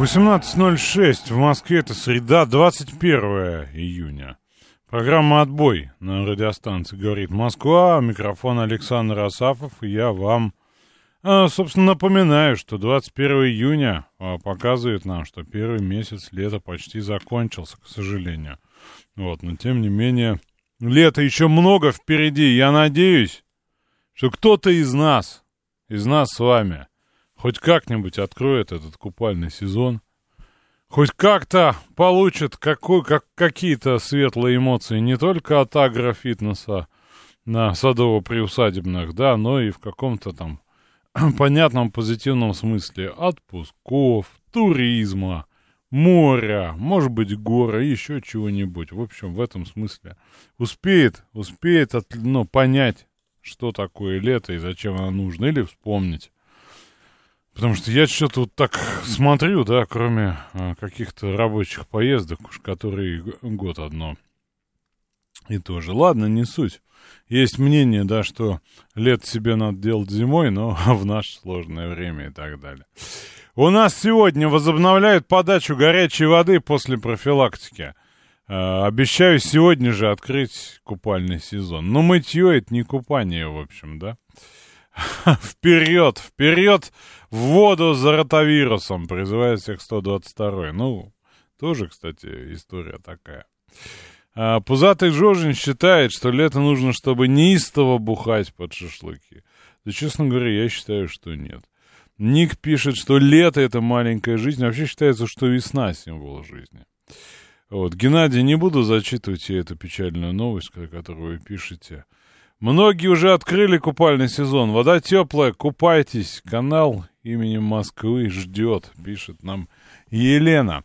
18.06 в Москве, это среда, 21 июня. Программа «Отбой» на радиостанции «Говорит Москва». Микрофон Александр Асафов. И я вам, а, собственно, напоминаю, что 21 июня а, показывает нам, что первый месяц лета почти закончился, к сожалению. Вот, но тем не менее, лета еще много впереди. Я надеюсь, что кто-то из нас, из нас с вами, хоть как-нибудь откроет этот купальный сезон – хоть как-то получит как, какие-то светлые эмоции не только от агрофитнеса на садово-приусадебных, да, но и в каком-то там понятном позитивном смысле отпусков, туризма, моря, может быть, горы, еще чего-нибудь. В общем, в этом смысле успеет, успеет от, ну, понять, что такое лето и зачем оно нужно, или вспомнить. Потому что я что-то вот так смотрю, да, кроме а, каких-то рабочих поездок, уж которые год одно и то же. Ладно, не суть. Есть мнение, да, что лет себе надо делать зимой, но в наше сложное время и так далее. У нас сегодня возобновляют подачу горячей воды после профилактики. Э, обещаю сегодня же открыть купальный сезон. Но мытье это не купание, в общем, да. Вперед, вперед в воду за ротавирусом, призывает всех 122 Ну, тоже, кстати, история такая. А, Пузатый Жожин считает, что лето нужно, чтобы неистово бухать под шашлыки. Да, честно говоря, я считаю, что нет. Ник пишет, что лето — это маленькая жизнь. Вообще считается, что весна — символ жизни. Вот, Геннадий, не буду зачитывать я эту печальную новость, которую вы пишете. Многие уже открыли купальный сезон. Вода теплая, купайтесь. Канал именем Москвы ждет, пишет нам Елена.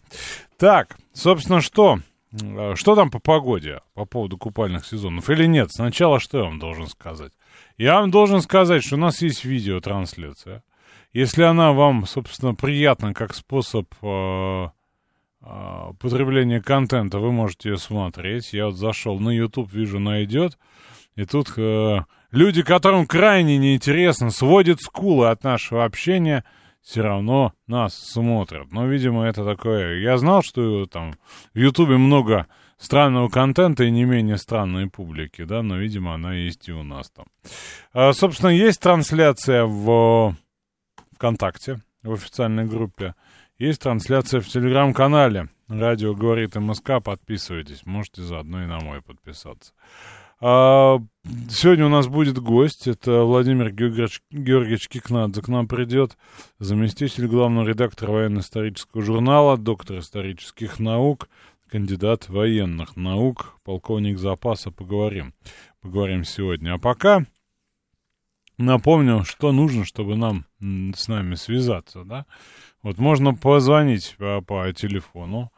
Так, собственно, что? Э, что там по погоде по поводу купальных сезонов? Или нет? Сначала что я вам должен сказать? Я вам должен сказать, что у нас есть видеотрансляция. Если она вам, собственно, приятна как способ э, э, потребления контента, вы можете ее смотреть. Я вот зашел на YouTube, вижу, найдет. И тут э, люди, которым крайне неинтересно, сводят скулы от нашего общения, все равно нас смотрят. Но, видимо, это такое... Я знал, что там в Ютубе много странного контента и не менее странной публики, да, но, видимо, она есть и у нас там. А, собственно, есть трансляция в ВКонтакте, в официальной группе. Есть трансляция в Телеграм-канале. Радио говорит МСК, подписывайтесь. Можете заодно и на мой подписаться. А, сегодня у нас будет гость. Это Владимир Георгиевич, Георгиевич Кикнадзе к нам придет. Заместитель главного редактора военно-исторического журнала, доктор исторических наук, кандидат военных наук, полковник запаса. Поговорим. Поговорим сегодня. А пока напомню, что нужно, чтобы нам с нами связаться, да? Вот можно позвонить по, по телефону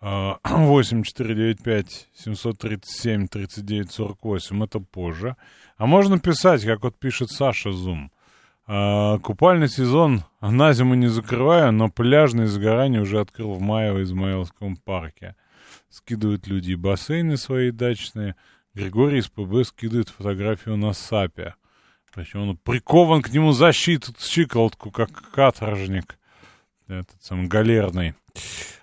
8495-737-3948, это позже. А можно писать, как вот пишет Саша Зум. А, купальный сезон на зиму не закрываю, но пляжные загорания уже открыл в мае в Измаилском парке. Скидывают люди бассейны свои дачные. Григорий из ПБ скидывает фотографию на САПе. Причем он прикован к нему за щиколотку, как каторжник. Этот сам галерный.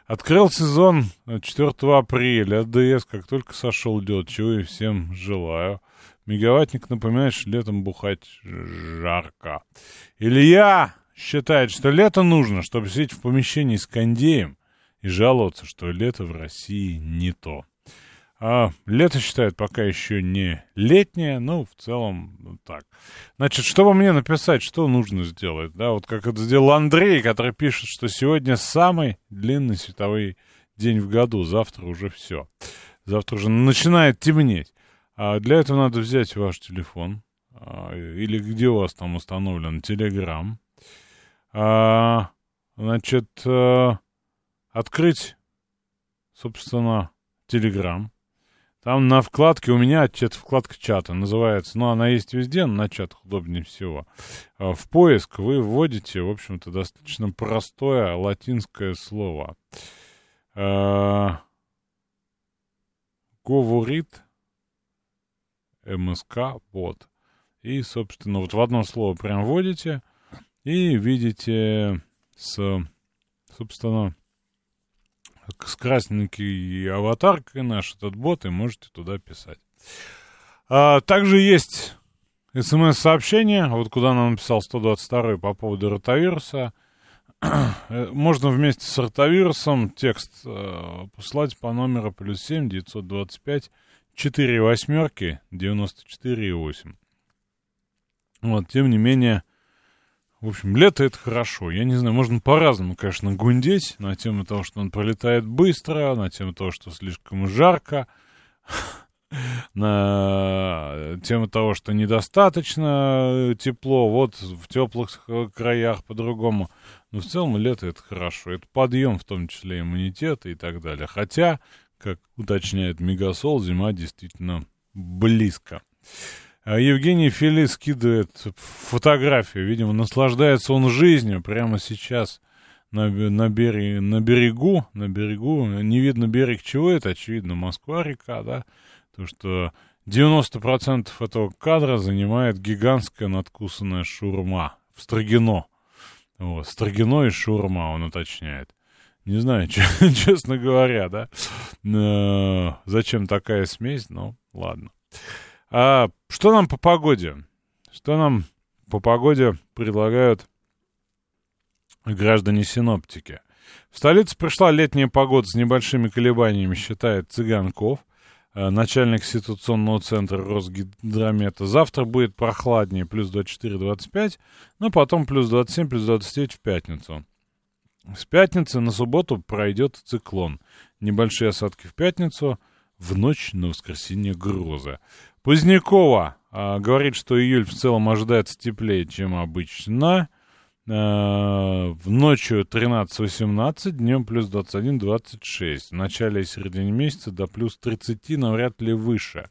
Открыл сезон 4 апреля. АДС как только сошел лед, чего и всем желаю. Мегаваттник напоминает, что летом бухать жарко. Илья считает, что лето нужно, чтобы сидеть в помещении с кондеем и жаловаться, что лето в России не то. А лето считают пока еще не летнее, но в целом ну, так. Значит, чтобы мне написать, что нужно сделать, да, вот как это сделал Андрей, который пишет, что сегодня самый длинный световой день в году, завтра уже все. Завтра уже начинает темнеть. А для этого надо взять ваш телефон, а, или где у вас там установлен Телеграм, А, значит, а, открыть, собственно, Телеграм. Там на вкладке, у меня это вкладка чата называется, но она есть везде, на чатах удобнее всего. А, в поиск вы вводите, в общем-то, достаточно простое латинское слово. А, говорит МСК бот. И, собственно, вот в одно слово прям вводите и видите с, собственно, с красненькой аватаркой наш этот бот, и можете туда писать. А, также есть смс-сообщение, вот куда нам написал 122 по поводу ротавируса. Можно вместе с ротавирусом текст э, послать по номеру плюс 7 925 4 восьмерки 94 и 8. Вот, тем не менее, в общем, лето это хорошо. Я не знаю, можно по-разному, конечно, гундеть на тему того, что он пролетает быстро, на тему того, что слишком жарко, на тему того, что недостаточно тепло, вот в теплых краях по-другому. Но в целом лето это хорошо. Это подъем, в том числе иммунитета и так далее. Хотя, как уточняет Мегасол, зима действительно близко. А Евгений Фили скидывает фотографию. Видимо, наслаждается он жизнью прямо сейчас на, на, берег, на берегу. На берегу. Не видно берег чего это. Очевидно, Москва-река, да. То, что 90% этого кадра занимает гигантская надкусанная шурма в Строгино. Вот, Строгино и шурма, он уточняет. Не знаю, честно говоря, да. Э, зачем такая смесь? Ну, ладно. А что нам по погоде? Что нам по погоде предлагают граждане-синоптики? В столице пришла летняя погода с небольшими колебаниями, считает Цыганков, э, начальник ситуационного центра Росгидромета. Завтра будет прохладнее, плюс 24-25, но потом плюс 27, плюс 29 в пятницу. С пятницы на субботу пройдет циклон. Небольшие осадки в пятницу, в ночь на воскресенье гроза. Позднякова а, говорит, что июль в целом ожидается теплее, чем обычно. А, в ночью 13-18, днем плюс 21-26. В начале и середине месяца до плюс 30, но вряд ли выше.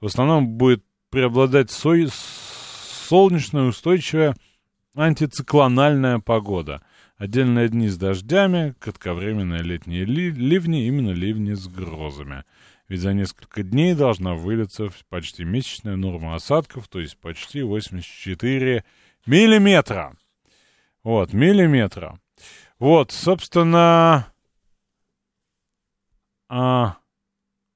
В основном будет преобладать сой... солнечная, устойчивая антициклональная погода. Отдельные дни с дождями, кратковременные летние ли... ливни, именно ливни с грозами ведь за несколько дней должна вылиться почти месячная норма осадков, то есть почти 84 миллиметра. Вот, миллиметра. Вот, собственно, а,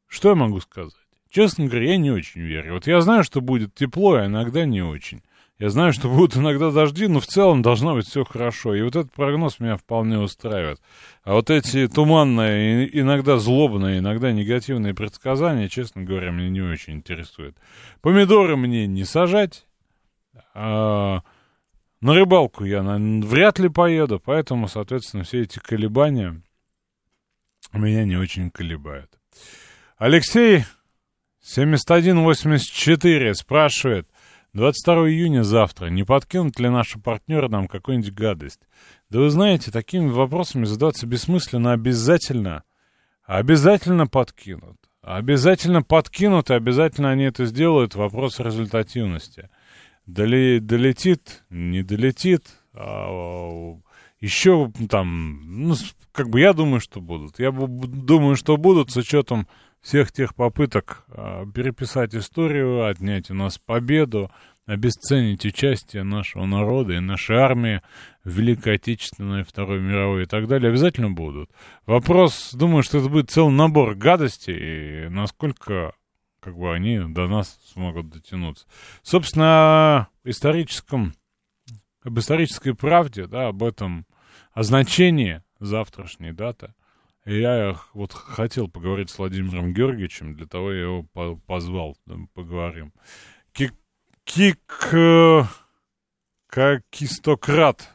что я могу сказать? Честно говоря, я не очень верю. Вот я знаю, что будет тепло, а иногда не очень. Я знаю, что будут иногда дожди, но в целом должно быть все хорошо. И вот этот прогноз меня вполне устраивает. А вот эти туманные, иногда злобные, иногда негативные предсказания, честно говоря, меня не очень интересуют. Помидоры мне не сажать. А, на рыбалку я вряд ли поеду, поэтому, соответственно, все эти колебания меня не очень колебают. Алексей 7184 спрашивает, 22 июня завтра. Не подкинут ли наши партнеры нам какую-нибудь гадость? Да вы знаете, такими вопросами задаться бессмысленно обязательно. Обязательно подкинут. Обязательно подкинут, и обязательно они это сделают. Вопрос результативности. Доли, долетит, не долетит. А, еще там, ну, как бы я думаю, что будут. Я думаю, что будут с учетом всех тех попыток э, переписать историю, отнять у нас победу, обесценить участие нашего народа и нашей армии в Великой Отечественной, Второй мировой и так далее, обязательно будут. Вопрос, думаю, что это будет целый набор гадостей, и насколько как бы они до нас смогут дотянуться. Собственно, историческом, об исторической правде, да, об этом, о значении завтрашней даты, я вот хотел поговорить с Владимиром Георгиевичем, для того я его по позвал, поговорим. Кик, кик, э, как истократ,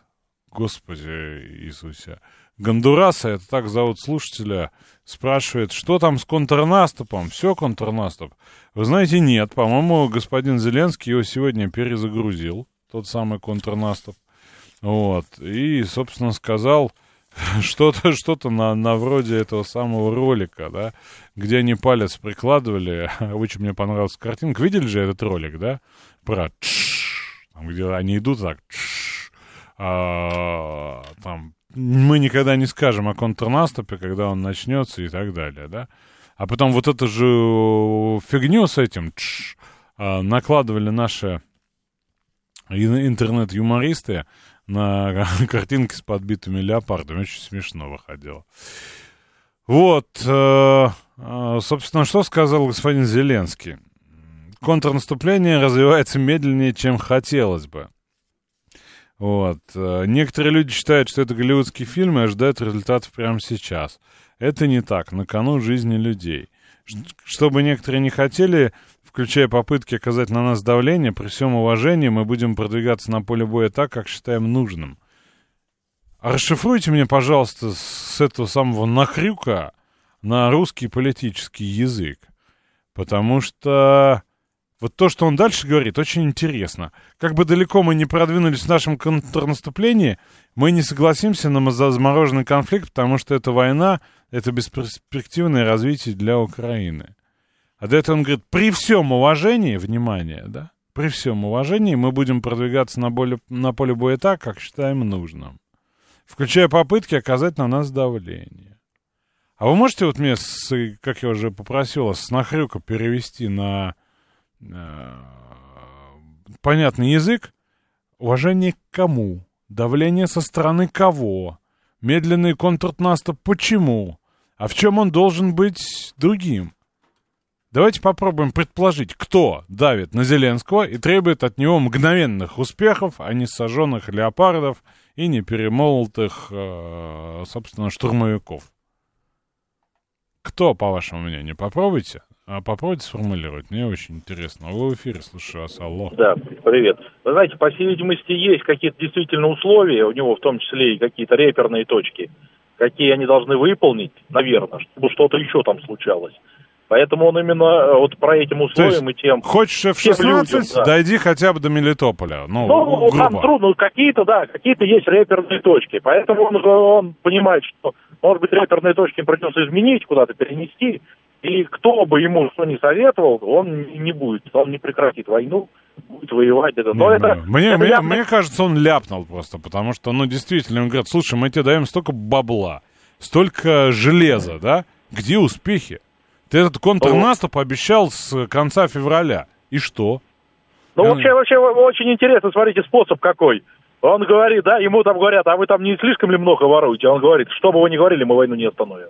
Господи Иисусе. Гондураса, это так зовут слушателя, спрашивает, что там с контрнаступом? Все контрнаступ? Вы знаете, нет. По-моему, господин Зеленский его сегодня перезагрузил, тот самый контрнаступ. Вот. И, собственно, сказал что-то что на, на вроде этого самого ролика, да, где они палец прикладывали. Очень мне понравилась картинка. Видели же этот ролик, да? Про там, где они идут так, а, там, мы никогда не скажем о контрнаступе, когда он начнется и так далее, да? А потом вот эту же фигню с этим а, накладывали наши интернет-юмористы на картинки с подбитыми леопардами. Очень смешно выходило. Вот, э, э, собственно, что сказал господин Зеленский? Контрнаступление развивается медленнее, чем хотелось бы. Вот. Э, некоторые люди считают, что это голливудский фильм и ожидают результатов прямо сейчас. Это не так. На кону жизни людей. Чтобы некоторые не хотели, включая попытки оказать на нас давление, при всем уважении мы будем продвигаться на поле боя так, как считаем нужным. А расшифруйте мне, пожалуйста, с этого самого нахрюка на русский политический язык. Потому что вот то, что он дальше говорит, очень интересно. Как бы далеко мы не продвинулись в нашем контрнаступлении, мы не согласимся на замороженный конфликт, потому что эта война — это бесперспективное развитие для Украины. А до этого он говорит, при всем уважении, внимание, да, при всем уважении мы будем продвигаться на, более, на поле боя так, как считаем нужным, включая попытки оказать на нас давление. А вы можете вот мне, с, как я уже попросил с нахрюка перевести на Э, понятный язык, уважение к кому, давление со стороны кого, медленный контрнаступ почему, а в чем он должен быть другим. Давайте попробуем предположить, кто давит на Зеленского и требует от него мгновенных успехов, а не сожженных леопардов и не перемолотых, э, собственно, штурмовиков. Кто, по вашему мнению? Попробуйте. А попробуйте сформулировать, мне очень интересно. Вы в эфире, слушаю вас, алло. Да, привет. Вы знаете, по всей видимости, есть какие-то действительно условия, у него в том числе и какие-то реперные точки, какие они должны выполнить, наверное, чтобы что-то еще там случалось. Поэтому он именно э, вот про этим условиям и тем... Хочешь F-16, людям, да. дойди хотя бы до Мелитополя. Ну, ну грубо. там трудно, какие-то, да, какие-то есть реперные точки. Поэтому он, он понимает, что, может быть, реперные точки придется изменить, куда-то перенести. И кто бы ему что ни советовал, он не будет, он не прекратит войну, будет воевать. Это. Но не, это, мне, это мне, явно... мне кажется, он ляпнул просто, потому что, ну, действительно, он говорит, слушай, мы тебе даем столько бабла, столько железа, да? Где успехи? Ты этот контрнаступ ну, обещал с конца февраля. И что? Ну, я... вообще, вообще, очень интересно, смотрите, способ какой. Он говорит, да, ему там говорят, а вы там не слишком ли много воруете? Он говорит, что бы вы ни говорили, мы войну не остановим.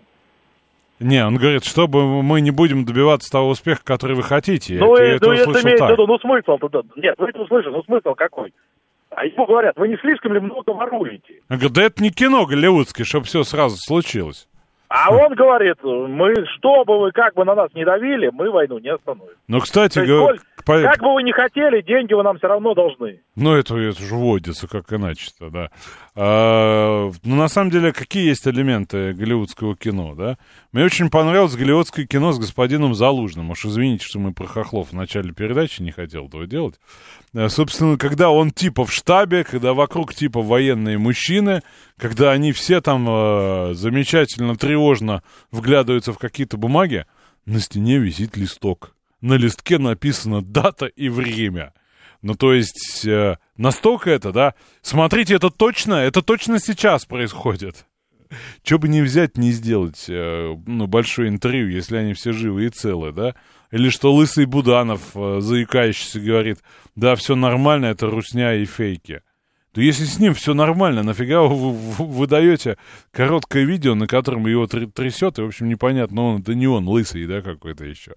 Не, он говорит, чтобы мы не будем добиваться того успеха, который вы хотите. Ну, я, ну это имеется в виду, ну смысл-то, нет, ну это услышал, ну смысл какой? А ему говорят, вы не слишком ли много воруете? Он говорит, да это не кино голливудское, чтобы все сразу случилось. А он говорит, мы, что бы вы как бы на нас не давили, мы войну не остановим. Ну, кстати, говоря... Как бы вы ни хотели, деньги вы нам все равно должны. Ну, это, это же вводится, как иначе-то, да. А, ну, на самом деле, какие есть элементы голливудского кино, да? Мне очень понравилось голливудское кино с господином Залужным. Уж извините, что мы про Хохлов в начале передачи не хотел этого делать. А, собственно, когда он типа в штабе, когда вокруг типа военные мужчины, когда они все там э, замечательно, тревожно вглядываются в какие-то бумаги, на стене висит листок на листке написано дата и время. Ну, то есть, э, настолько это, да? Смотрите, это точно, это точно сейчас происходит. Че бы не взять, не сделать, э, ну, большое интервью, если они все живы и целы, да? Или что Лысый Буданов, э, заикающийся, говорит, да, все нормально, это русня и фейки. То если с ним все нормально, нафига вы, вы, вы короткое видео, на котором его трясет, и, в общем, непонятно, он это не он, лысый, да, какой-то еще.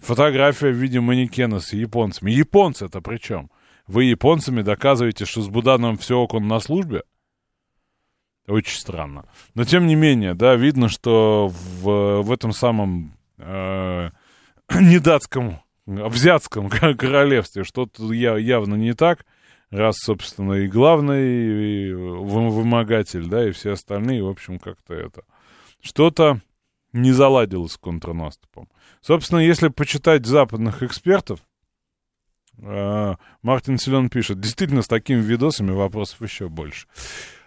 Фотография в виде манекена с японцами. Японцы это при чем? Вы японцами доказываете, что с Буданом все окон на службе? Очень странно. Но тем не менее, да, видно, что в, в этом самом э, недатском, взятском королевстве что-то явно не так, раз, собственно, и главный и вымогатель, да, и все остальные, в общем, как-то это. Что-то не заладилось с контрнаступом. Собственно, если почитать западных экспертов, А, Мартин Силен пишет, действительно, с такими видосами вопросов еще больше.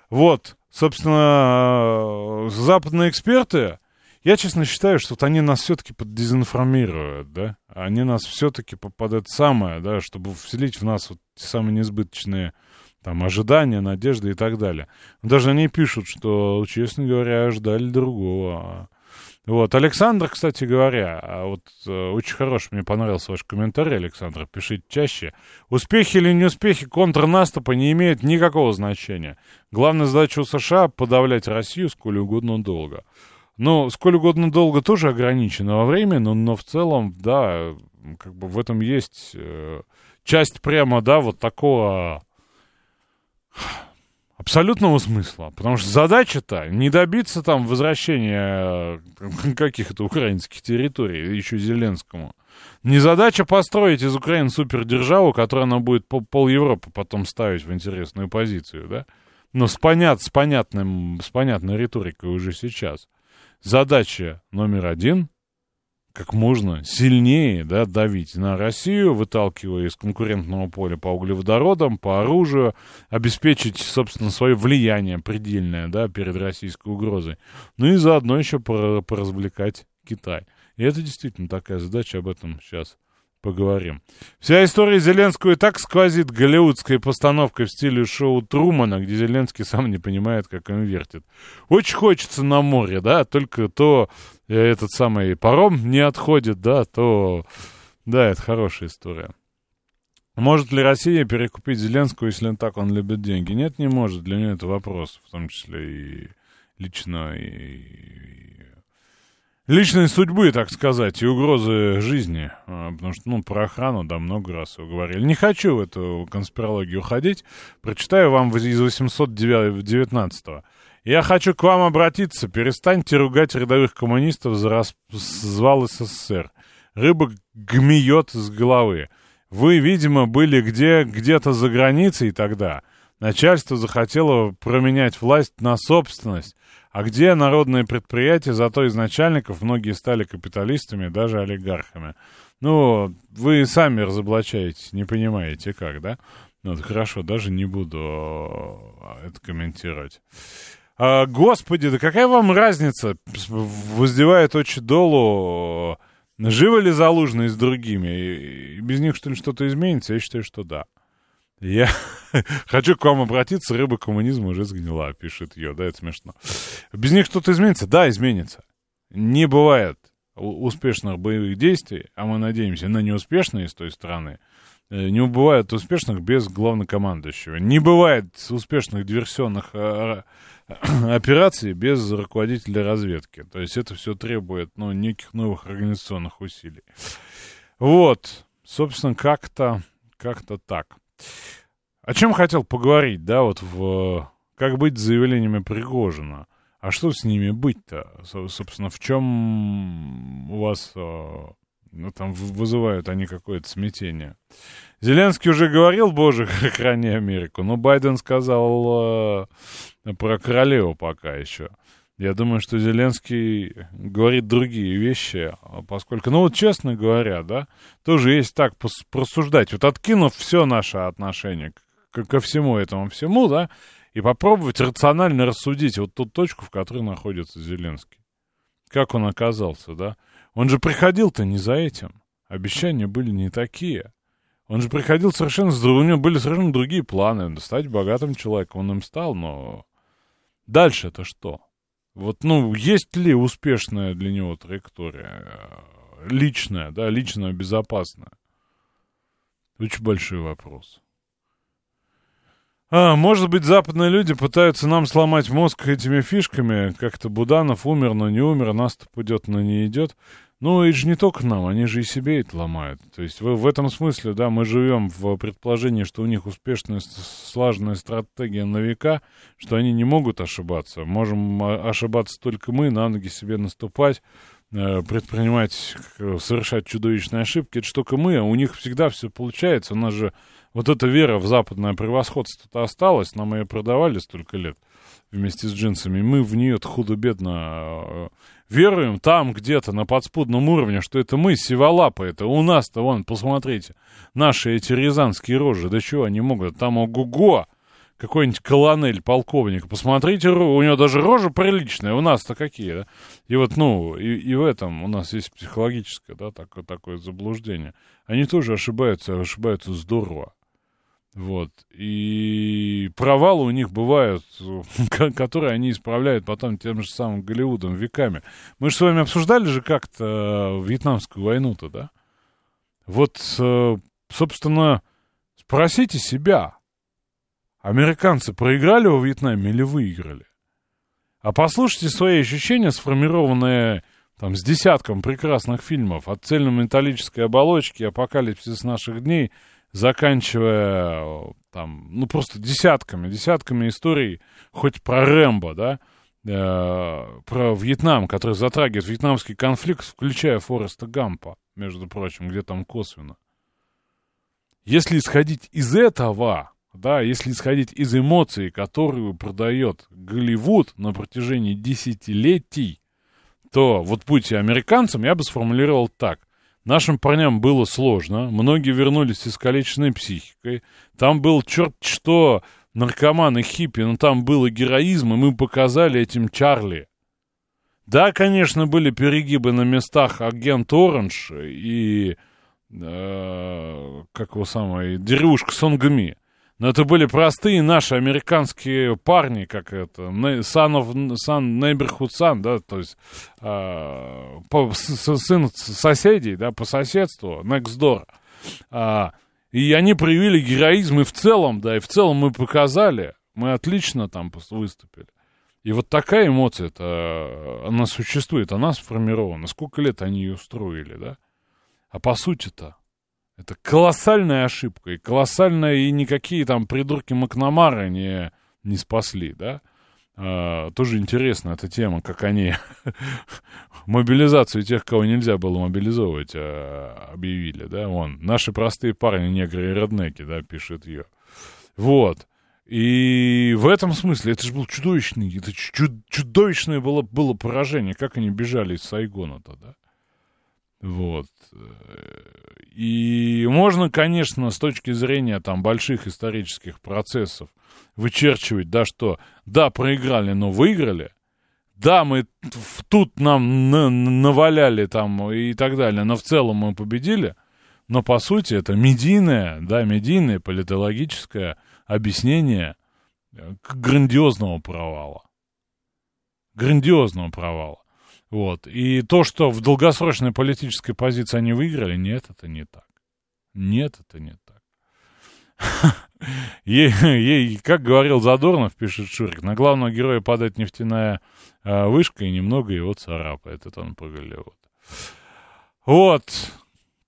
Вот, собственно, западные эксперты, я честно считаю, что вот они нас все-таки поддезинформируют, да, они нас все-таки это самое, да, чтобы вселить в нас вот те самые несбыточные там ожидания, надежды и так далее. Даже они пишут, что, честно говоря, ждали другого. Вот, Александр, кстати говоря, а вот э, очень хороший, мне понравился ваш комментарий, Александр, пишите чаще. Успехи или неуспехи контрнаступа не имеют никакого значения. Главная задача у США — подавлять Россию сколь угодно долго. Ну, сколь угодно долго тоже ограничено во времени, но, но в целом, да, как бы в этом есть э, часть прямо, да, вот такого абсолютного смысла. Потому что задача-то не добиться там возвращения э, каких-то украинских территорий, еще Зеленскому. Не задача построить из Украины супердержаву, которая она будет пол Европы потом ставить в интересную позицию, да? Но с, понят, с, понятным, с понятной риторикой уже сейчас. Задача номер один как можно сильнее да, давить на Россию, выталкивая из конкурентного поля по углеводородам, по оружию, обеспечить, собственно, свое влияние предельное да, перед российской угрозой. Ну и заодно еще поразвлекать Китай. И это действительно такая задача, об этом сейчас поговорим. Вся история Зеленского и так сквозит голливудской постановкой в стиле шоу Трумана, где Зеленский сам не понимает, как им вертит. Очень хочется на море, да, только то э, этот самый паром не отходит, да, то... Да, это хорошая история. Может ли Россия перекупить Зеленского, если так, он любит деньги? Нет, не может. Для нее это вопрос, в том числе и лично, и, личной судьбы, так сказать, и угрозы жизни. А, потому что, ну, про охрану, да, много раз вы говорили. Не хочу в эту конспирологию уходить. Прочитаю вам из 819 -го. Я хочу к вам обратиться. Перестаньте ругать рядовых коммунистов за развал СССР. Рыба гмеет с головы. Вы, видимо, были где, где-то за границей тогда. Начальство захотело променять власть на собственность. А где народные предприятия, зато из начальников многие стали капиталистами, даже олигархами. Ну, вы сами разоблачаете, не понимаете как, да? Ну, хорошо, даже не буду э, это комментировать. А, господи, да какая вам разница? Воздевает очи долу. Живы ли Залужные с другими? И без них, что ли, что-то изменится? Я считаю, что да. Я хочу к вам обратиться, рыба коммунизма уже сгнила, пишет ее, да, это смешно. Без них что-то изменится? Да, изменится. Не бывает успешных боевых действий, а мы надеемся на неуспешные с той стороны, э, не бывает успешных без главнокомандующего. Не бывает успешных диверсионных э, операций без руководителя разведки. То есть это все требует ну, неких новых организационных усилий. Вот, собственно, как-то как-то так. О чем хотел поговорить, да, вот в... Как быть с заявлениями Пригожина? А что с ними быть-то? Собственно, в чем у вас э, ну, там вызывают они какое-то смятение? Зеленский уже говорил, боже, храни Америку, но Байден сказал э, про королеву пока еще. Я думаю, что Зеленский говорит другие вещи, поскольку, ну вот честно говоря, да, тоже есть так просуждать, вот откинув все наше отношение к, ко всему этому всему, да, и попробовать рационально рассудить вот ту точку, в которой находится Зеленский. Как он оказался, да? Он же приходил-то не за этим. Обещания были не такие. Он же приходил совершенно у него были совершенно другие планы. Стать богатым человеком он им стал, но дальше это что? Вот, ну, есть ли успешная для него траектория? Э, личная, да, лично безопасная? Очень большой вопрос. А, может быть, западные люди пытаются нам сломать мозг этими фишками. Как-то Буданов умер, но не умер, Наступ идет, но не идет. Ну, это же не только нам, они же и себе это ломают. То есть в, в этом смысле, да, мы живем в предположении, что у них успешная, слаженная стратегия на века, что они не могут ошибаться. Можем а, ошибаться только мы, на ноги себе наступать, э, предпринимать, совершать чудовищные ошибки. Это же только мы, а у них всегда все получается. У нас же вот эта вера в западное превосходство-то осталась, нам ее продавали столько лет вместе с джинсами, мы в нее худо-бедно э, веруем там где-то на подспудном уровне, что это мы, сиволапы, это у нас-то, вон, посмотрите, наши эти рязанские рожи, да чего они могут, там ого-го, какой-нибудь колонель, полковник, посмотрите, у него даже рожа приличная, у нас-то какие, да? И вот, ну, и, и в этом у нас есть психологическое, да, такое, такое заблуждение. Они тоже ошибаются, ошибаются здорово. Вот. И провалы у них бывают, которые они исправляют потом тем же самым Голливудом веками. Мы же с вами обсуждали же как-то Вьетнамскую войну-то, да? Вот, э, собственно, спросите себя, американцы проиграли во Вьетнаме или выиграли? А послушайте свои ощущения, сформированные там с десятком прекрасных фильмов от цельнометаллической оболочки, апокалипсис наших дней – заканчивая там, ну, просто десятками, десятками историй, хоть про Рэмбо, да, э, про Вьетнам, который затрагивает вьетнамский конфликт, включая Фореста Гампа, между прочим, где там косвенно. Если исходить из этого, да, если исходить из эмоций, которые продает Голливуд на протяжении десятилетий, то вот будьте американцем, я бы сформулировал так – Нашим парням было сложно, многие вернулись искалеченной психикой. Там был черт что, наркоманы, хиппи, но там был и героизм, и мы показали этим Чарли. Да, конечно, были перегибы на местах агент Оранж и, э, как его самое, деревушка Сонгми. Но это были простые наши американские парни, как это, son of, son, neighborhood son, да, то есть э, по, с, сын соседей, да, по соседству, next door. А, и они проявили героизм и в целом, да, и в целом мы показали, мы отлично там выступили. И вот такая эмоция-то, она существует, она сформирована. Сколько лет они ее строили, да? А по сути-то, это колоссальная ошибка, и колоссальная, и никакие там придурки Макнамара не, не спасли, да? А, тоже интересна эта тема, как они мобилизацию тех, кого нельзя было мобилизовывать, а, объявили, да, вон, наши простые парни, негры и роднеки, да, пишет ее. Вот. И в этом смысле это же был чудовищный, это чуд, чудовищное было, было поражение, как они бежали из Сайгона-то, да? Вот. И можно, конечно, с точки зрения там больших исторических процессов вычерчивать, да, что, да, проиграли, но выиграли, да, мы тут нам наваляли там и так далее, но в целом мы победили, но по сути это медийное, да, медийное политологическое объяснение грандиозного провала. Грандиозного провала. Вот. И то, что в долгосрочной политической позиции они выиграли, нет, это не так. Нет, это не так. Ей, ей, как говорил Задорнов, пишет Шурик, на главного героя падает нефтяная э, вышка и немного его царапает. Это он про Голливуд. Вот.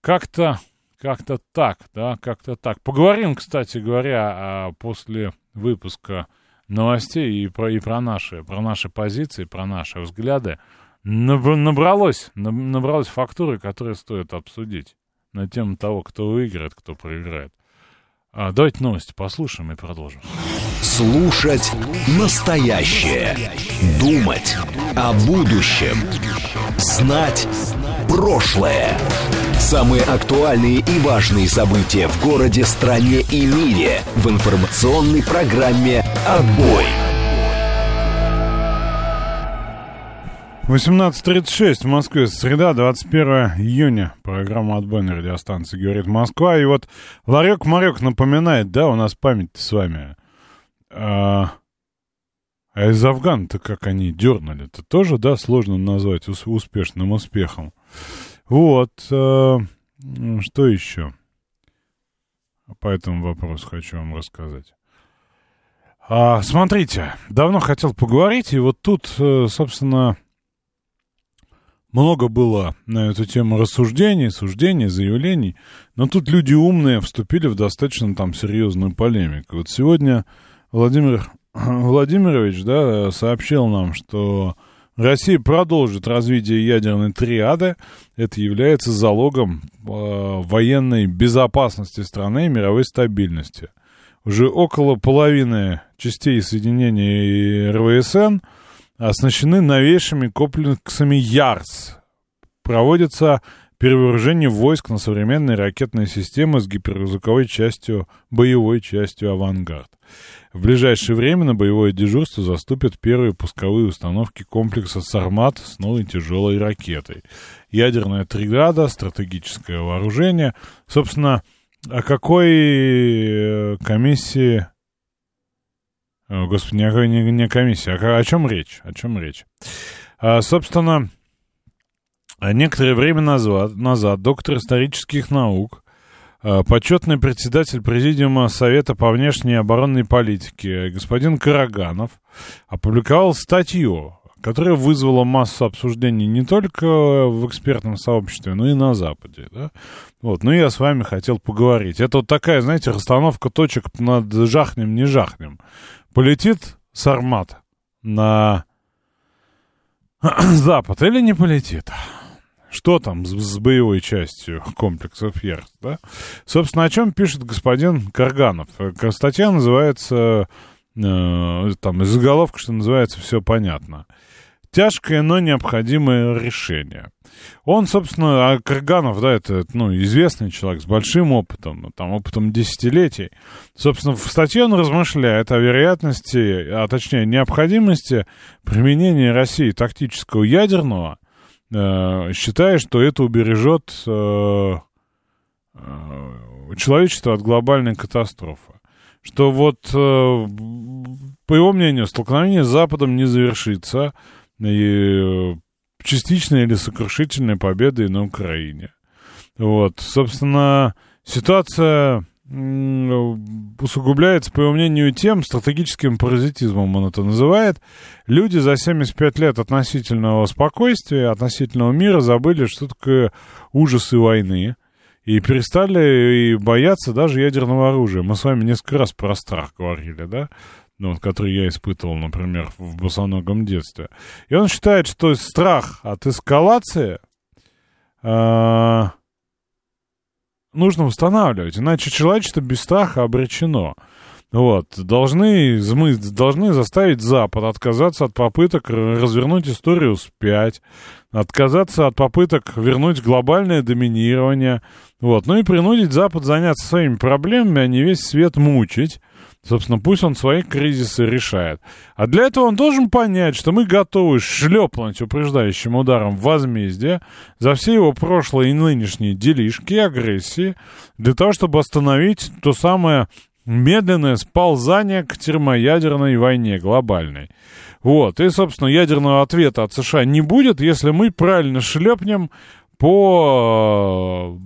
Как-то, как-то так, да, как-то так. Поговорим, кстати говоря, а, после выпуска новостей и про, и про наши, про наши позиции, про наши взгляды набралось, набралось фактуры, которые стоит обсудить на тему того, кто выиграет, кто проиграет. А, давайте новости послушаем и продолжим. Слушать настоящее. Думать о будущем. Знать прошлое. Самые актуальные и важные события в городе, стране и мире в информационной программе «Отбой». 18.36 в Москве, среда, 21 июня. Программа отбойной радиостанции говорит Москва. И вот Ларек Марек напоминает, да, у нас память с вами. А, а из Афгана-то как они дернули, это тоже, да, сложно назвать успешным успехом. Вот, а, что еще? По этому вопросу хочу вам рассказать. А, смотрите, давно хотел поговорить, и вот тут, э, собственно, много было на эту тему рассуждений, суждений, заявлений, но тут люди умные вступили в достаточно там серьезную полемику. Вот сегодня Владимир Владимирович, да, сообщил нам, что Россия продолжит развитие ядерной триады. Это является залогом э, военной безопасности страны и мировой стабильности. Уже около половины частей соединения РВСН оснащены новейшими комплексами ЯРС. Проводится перевооружение войск на современные ракетные системы с гиперзвуковой частью, боевой частью «Авангард». В ближайшее время на боевое дежурство заступят первые пусковые установки комплекса «Сармат» с новой тяжелой ракетой. Ядерная тригада, стратегическое вооружение. Собственно, о какой э, комиссии... О, господи, не, не, не комиссия. О, о чем речь? О чем речь? А, собственно, некоторое время назад, назад доктор исторических наук Э, почетный председатель Президиума Совета по внешней оборонной политике господин Караганов опубликовал статью, которая вызвала массу обсуждений не только в экспертном сообществе, но и на Западе. Да? Вот, ну я с вами хотел поговорить. Это вот такая, знаете, расстановка точек над жахнем, не жахнем. Полетит Сармат на Запад или не полетит? Что там с, с боевой частью комплексов Ярс, да? Собственно, о чем пишет господин Карганов? Э, статья называется, э, там, из заголовка, что называется, все понятно. Тяжкое, но необходимое решение. Он, собственно, а Карганов, да, это, ну, известный человек с большим опытом, там, опытом десятилетий. Собственно, в статье он размышляет о вероятности, а точнее, необходимости применения России тактического ядерного э, считая, что это убережет э, э, человечество от глобальной катастрофы. Что вот, э, по его мнению, столкновение с Западом не завершится и частичной или сокрушительной победой на Украине. Вот, собственно, ситуация усугубляется, по его мнению, тем, стратегическим паразитизмом он это называет. Люди за 75 лет относительного спокойствия, относительного мира забыли, что такое ужасы войны. И перестали и бояться даже ядерного оружия. Мы с вами несколько раз про страх говорили, да? Ну, который я испытывал, например, в босоногом детстве. И он считает, что страх от эскалации... Э- нужно устанавливать, иначе человечество без страха обречено. Вот. Должны, мы должны заставить Запад отказаться от попыток развернуть историю вспять, отказаться от попыток вернуть глобальное доминирование, вот. ну и принудить Запад заняться своими проблемами, а не весь свет мучить, Собственно, пусть он свои кризисы решает. А для этого он должен понять, что мы готовы шлепнуть упреждающим ударом возмездие за все его прошлые и нынешние делишки и агрессии, для того, чтобы остановить то самое медленное сползание к термоядерной войне глобальной. Вот, и, собственно, ядерного ответа от США не будет, если мы правильно шлепнем по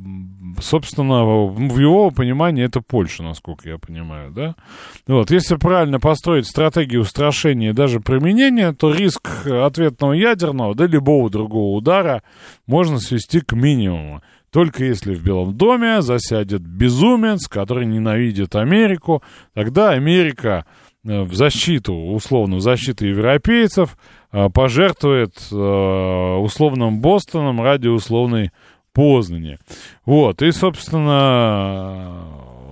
собственно, в его понимании это Польша, насколько я понимаю, да? Вот, если правильно построить стратегию устрашения и даже применения, то риск ответного ядерного, да любого другого удара можно свести к минимуму. Только если в Белом доме засядет безумец, который ненавидит Америку, тогда Америка э, в защиту, условно, в защиту европейцев пожертвует э, условным Бостоном ради условной Познане. Вот, и, собственно,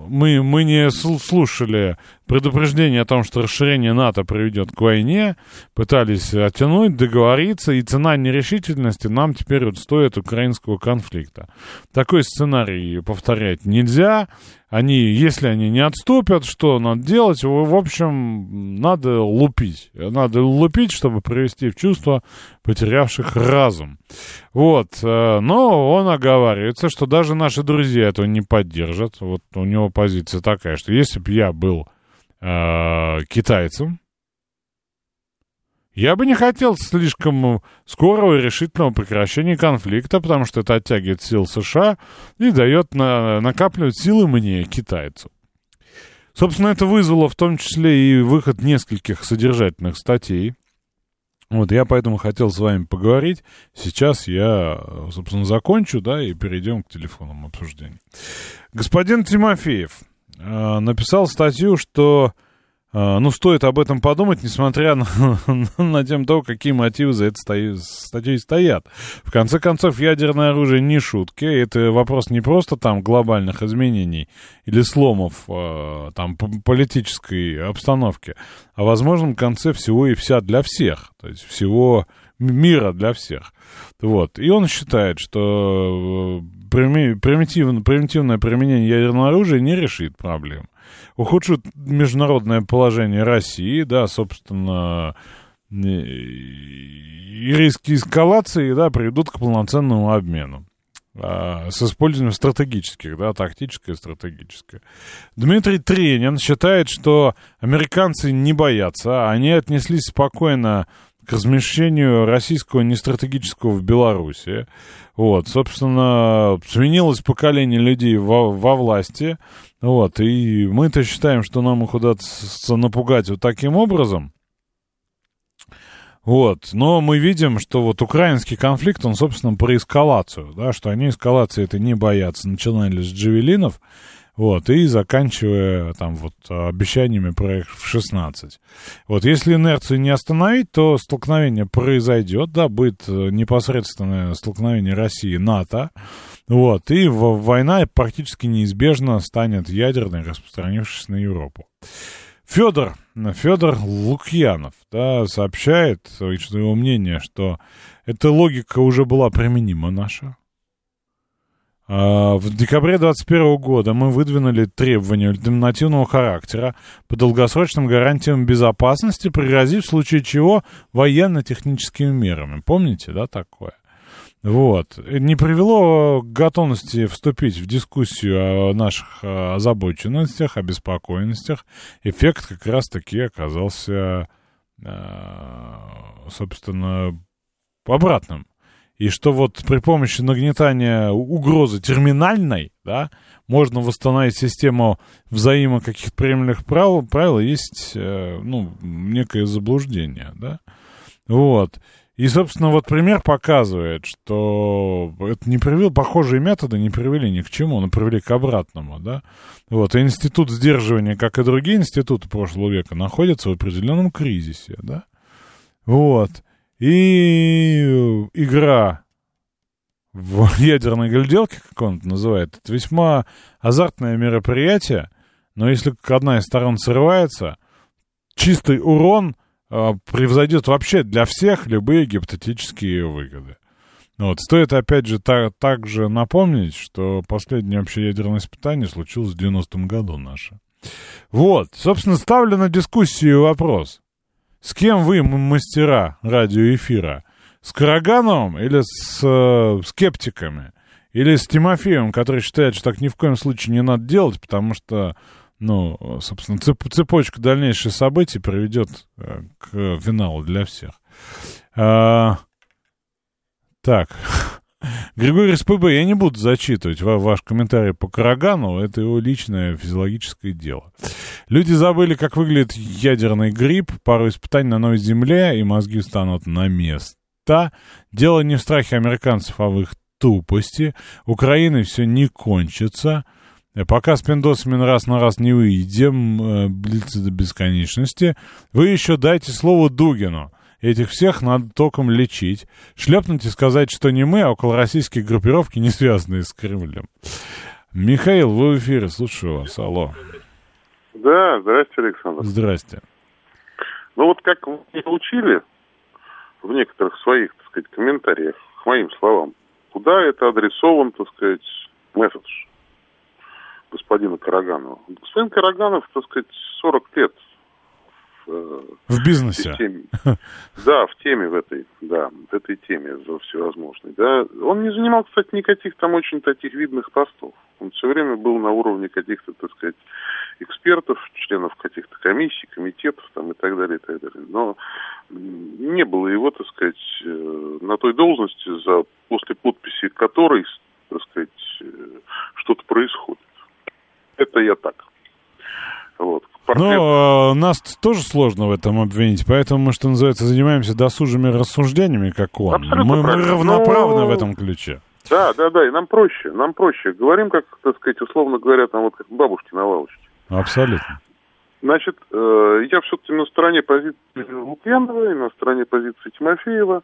мы, мы не слушали предупреждение о том, что расширение НАТО приведет к войне, пытались оттянуть, договориться, и цена нерешительности нам теперь вот стоит украинского конфликта. Такой сценарий повторять нельзя. Они, если они не отступят, что надо делать? В общем, надо лупить. Надо лупить, чтобы привести в чувство потерявших разум. Вот. Э, но он оговаривается, что даже наши друзья этого не поддержат. Вот у него позиция такая, что если бы я был э, китайцам. Я бы не хотел слишком скорого и решительного прекращения конфликта, потому что это оттягивает сил США и дает на, накапливать силы мне, китайцу. Собственно, это вызвало в том числе и выход нескольких содержательных статей. Вот я поэтому хотел с вами поговорить. Сейчас я, собственно, закончу, да, и перейдем к телефонному обсуждению. Господин Тимофеев, Э, написал статью, что э, ну, стоит об этом подумать, несмотря на, на тем, то, какие мотивы за этой статьей стоят. В конце концов, ядерное оружие не шутки. Это вопрос не просто там глобальных изменений или сломов э, там политической обстановки, а возможном конце всего и вся для всех. То есть всего мира для всех. Вот. И он считает, что э, примитивное, примитивное применение ядерного оружия не решит проблем ухудшит международное положение России, да, собственно, и риски эскалации, да, приведут к полноценному обмену а, с использованием стратегических, да, тактическое и стратегическое. Дмитрий Тренин считает, что американцы не боятся, они отнеслись спокойно к размещению российского нестратегического в Беларуси. Вот, собственно, сменилось поколение людей во, во власти, вот, и мы-то считаем, что нам их удастся напугать вот таким образом. Вот, но мы видим, что вот украинский конфликт, он, собственно, про эскалацию, да, что они эскалации это не боятся. Начинали с джавелинов, вот, и заканчивая там вот обещаниями про F-16. Вот, если инерцию не остановить, то столкновение произойдет, да, будет э, непосредственное столкновение России и НАТО, вот, и война практически неизбежно станет ядерной, распространившись на Европу. Федор, Федор Лукьянов, да, сообщает, что его мнение, что эта логика уже была применима наша, в декабре 2021 года мы выдвинули требования альтернативного характера по долгосрочным гарантиям безопасности, пригрозив в случае чего военно-техническими мерами. Помните, да, такое? Вот. Не привело к готовности вступить в дискуссию о наших озабоченностях, обеспокоенностях. Эффект как раз-таки оказался, а, собственно, обратным и что вот при помощи нагнетания угрозы терминальной, да, можно восстановить систему взаимо каких-то приемлемых правил, правил есть, э, ну, некое заблуждение, да. Вот. И, собственно, вот пример показывает, что это не привел, похожие методы не привели ни к чему, но привели к обратному, да. Вот, и институт сдерживания, как и другие институты прошлого века, находится в определенном кризисе, да. Вот. И игра в ядерной гляделке, как он это называет, это весьма азартное мероприятие, но если одна из сторон срывается, чистый урон э, превзойдет вообще для всех любые гипотетические выгоды. Вот. Стоит опять же так, также напомнить, что последнее общее ядерное испытание случилось в 90-м году наше. Вот, собственно, ставлю на дискуссию вопрос. С кем вы, мастера радиоэфира? С Карагановым или с э, скептиками? Или с Тимофеем, который считает, что так ни в коем случае не надо делать, потому что, ну, собственно, цеп цепочка дальнейших событий приведет э, к финалу для всех. А, так. Григорий СПБ, я не буду зачитывать ваш комментарий по Карагану, это его личное физиологическое дело. Люди забыли, как выглядит ядерный гриб, пару испытаний на новой земле, и мозги станут на место. Дело не в страхе американцев, а в их тупости. Украины все не кончится. Пока с пиндосами раз на раз не выйдем, э, блицы до бесконечности, вы еще дайте слово Дугину. Этих всех надо током лечить. Шлепнуть и сказать, что не мы, а около российские группировки, не связанные с Кремлем. Михаил, вы в эфире, слушаю вас. Алло. Да, здрасте, Александр. Здрасте. Ну вот как вы учили в некоторых своих, так сказать, комментариях к моим словам, куда это адресован, так сказать, месседж господина Караганова? Господин Караганов, так сказать, 40 лет в бизнесе. В теме. Да, в теме в этой, да, в этой теме всевозможной. Да. Он не занимал, кстати, никаких там очень таких видных постов. Он все время был на уровне каких-то, так сказать, экспертов, членов каких-то комиссий, комитетов там и так далее, и так далее. Но не было его, так сказать, э, на той должности, за, после подписи которой, так сказать, э, что-то происходит. Это я так. Вот. Ну, нас тоже сложно в этом обвинить, поэтому мы, что называется, занимаемся досужими рассуждениями, как он. мы, мы равноправны Но... в этом ключе. Да, да, да, и нам проще, нам проще. Говорим, как, так сказать, условно говоря, там вот как бабушки на лавочке. Абсолютно. Значит, э, я все-таки на стороне позиции Лукьянова и на стороне позиции Тимофеева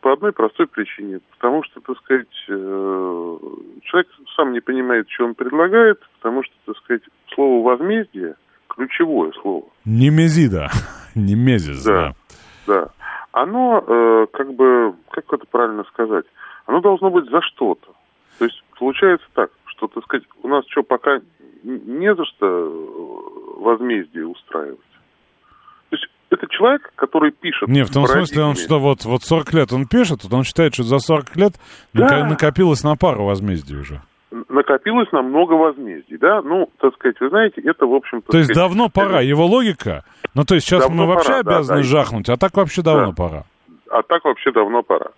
по одной простой причине. Потому что, так сказать, э, человек сам не понимает, что он предлагает, потому что, так сказать, слово «возмездие» – ключевое слово. Немезида. Немезис, да. Да. Оно, э, как бы, как это правильно сказать, оно должно быть за что-то. То есть получается так, что, так сказать, у нас что, пока не за что э, возмездие устраивать. То есть это человек, который пишет... Не, в том смысле, он что, вот, вот 40 лет он пишет, вот он считает, что за 40 лет да. накопилось на пару возмездий уже. Накопилось на много возмездий, да? Ну, так сказать, вы знаете, это, в общем-то... То есть сказать, давно пора, его логика... Ну, то есть сейчас мы вообще пора, обязаны да, жахнуть, а так вообще давно да. пора. А так вообще давно пора.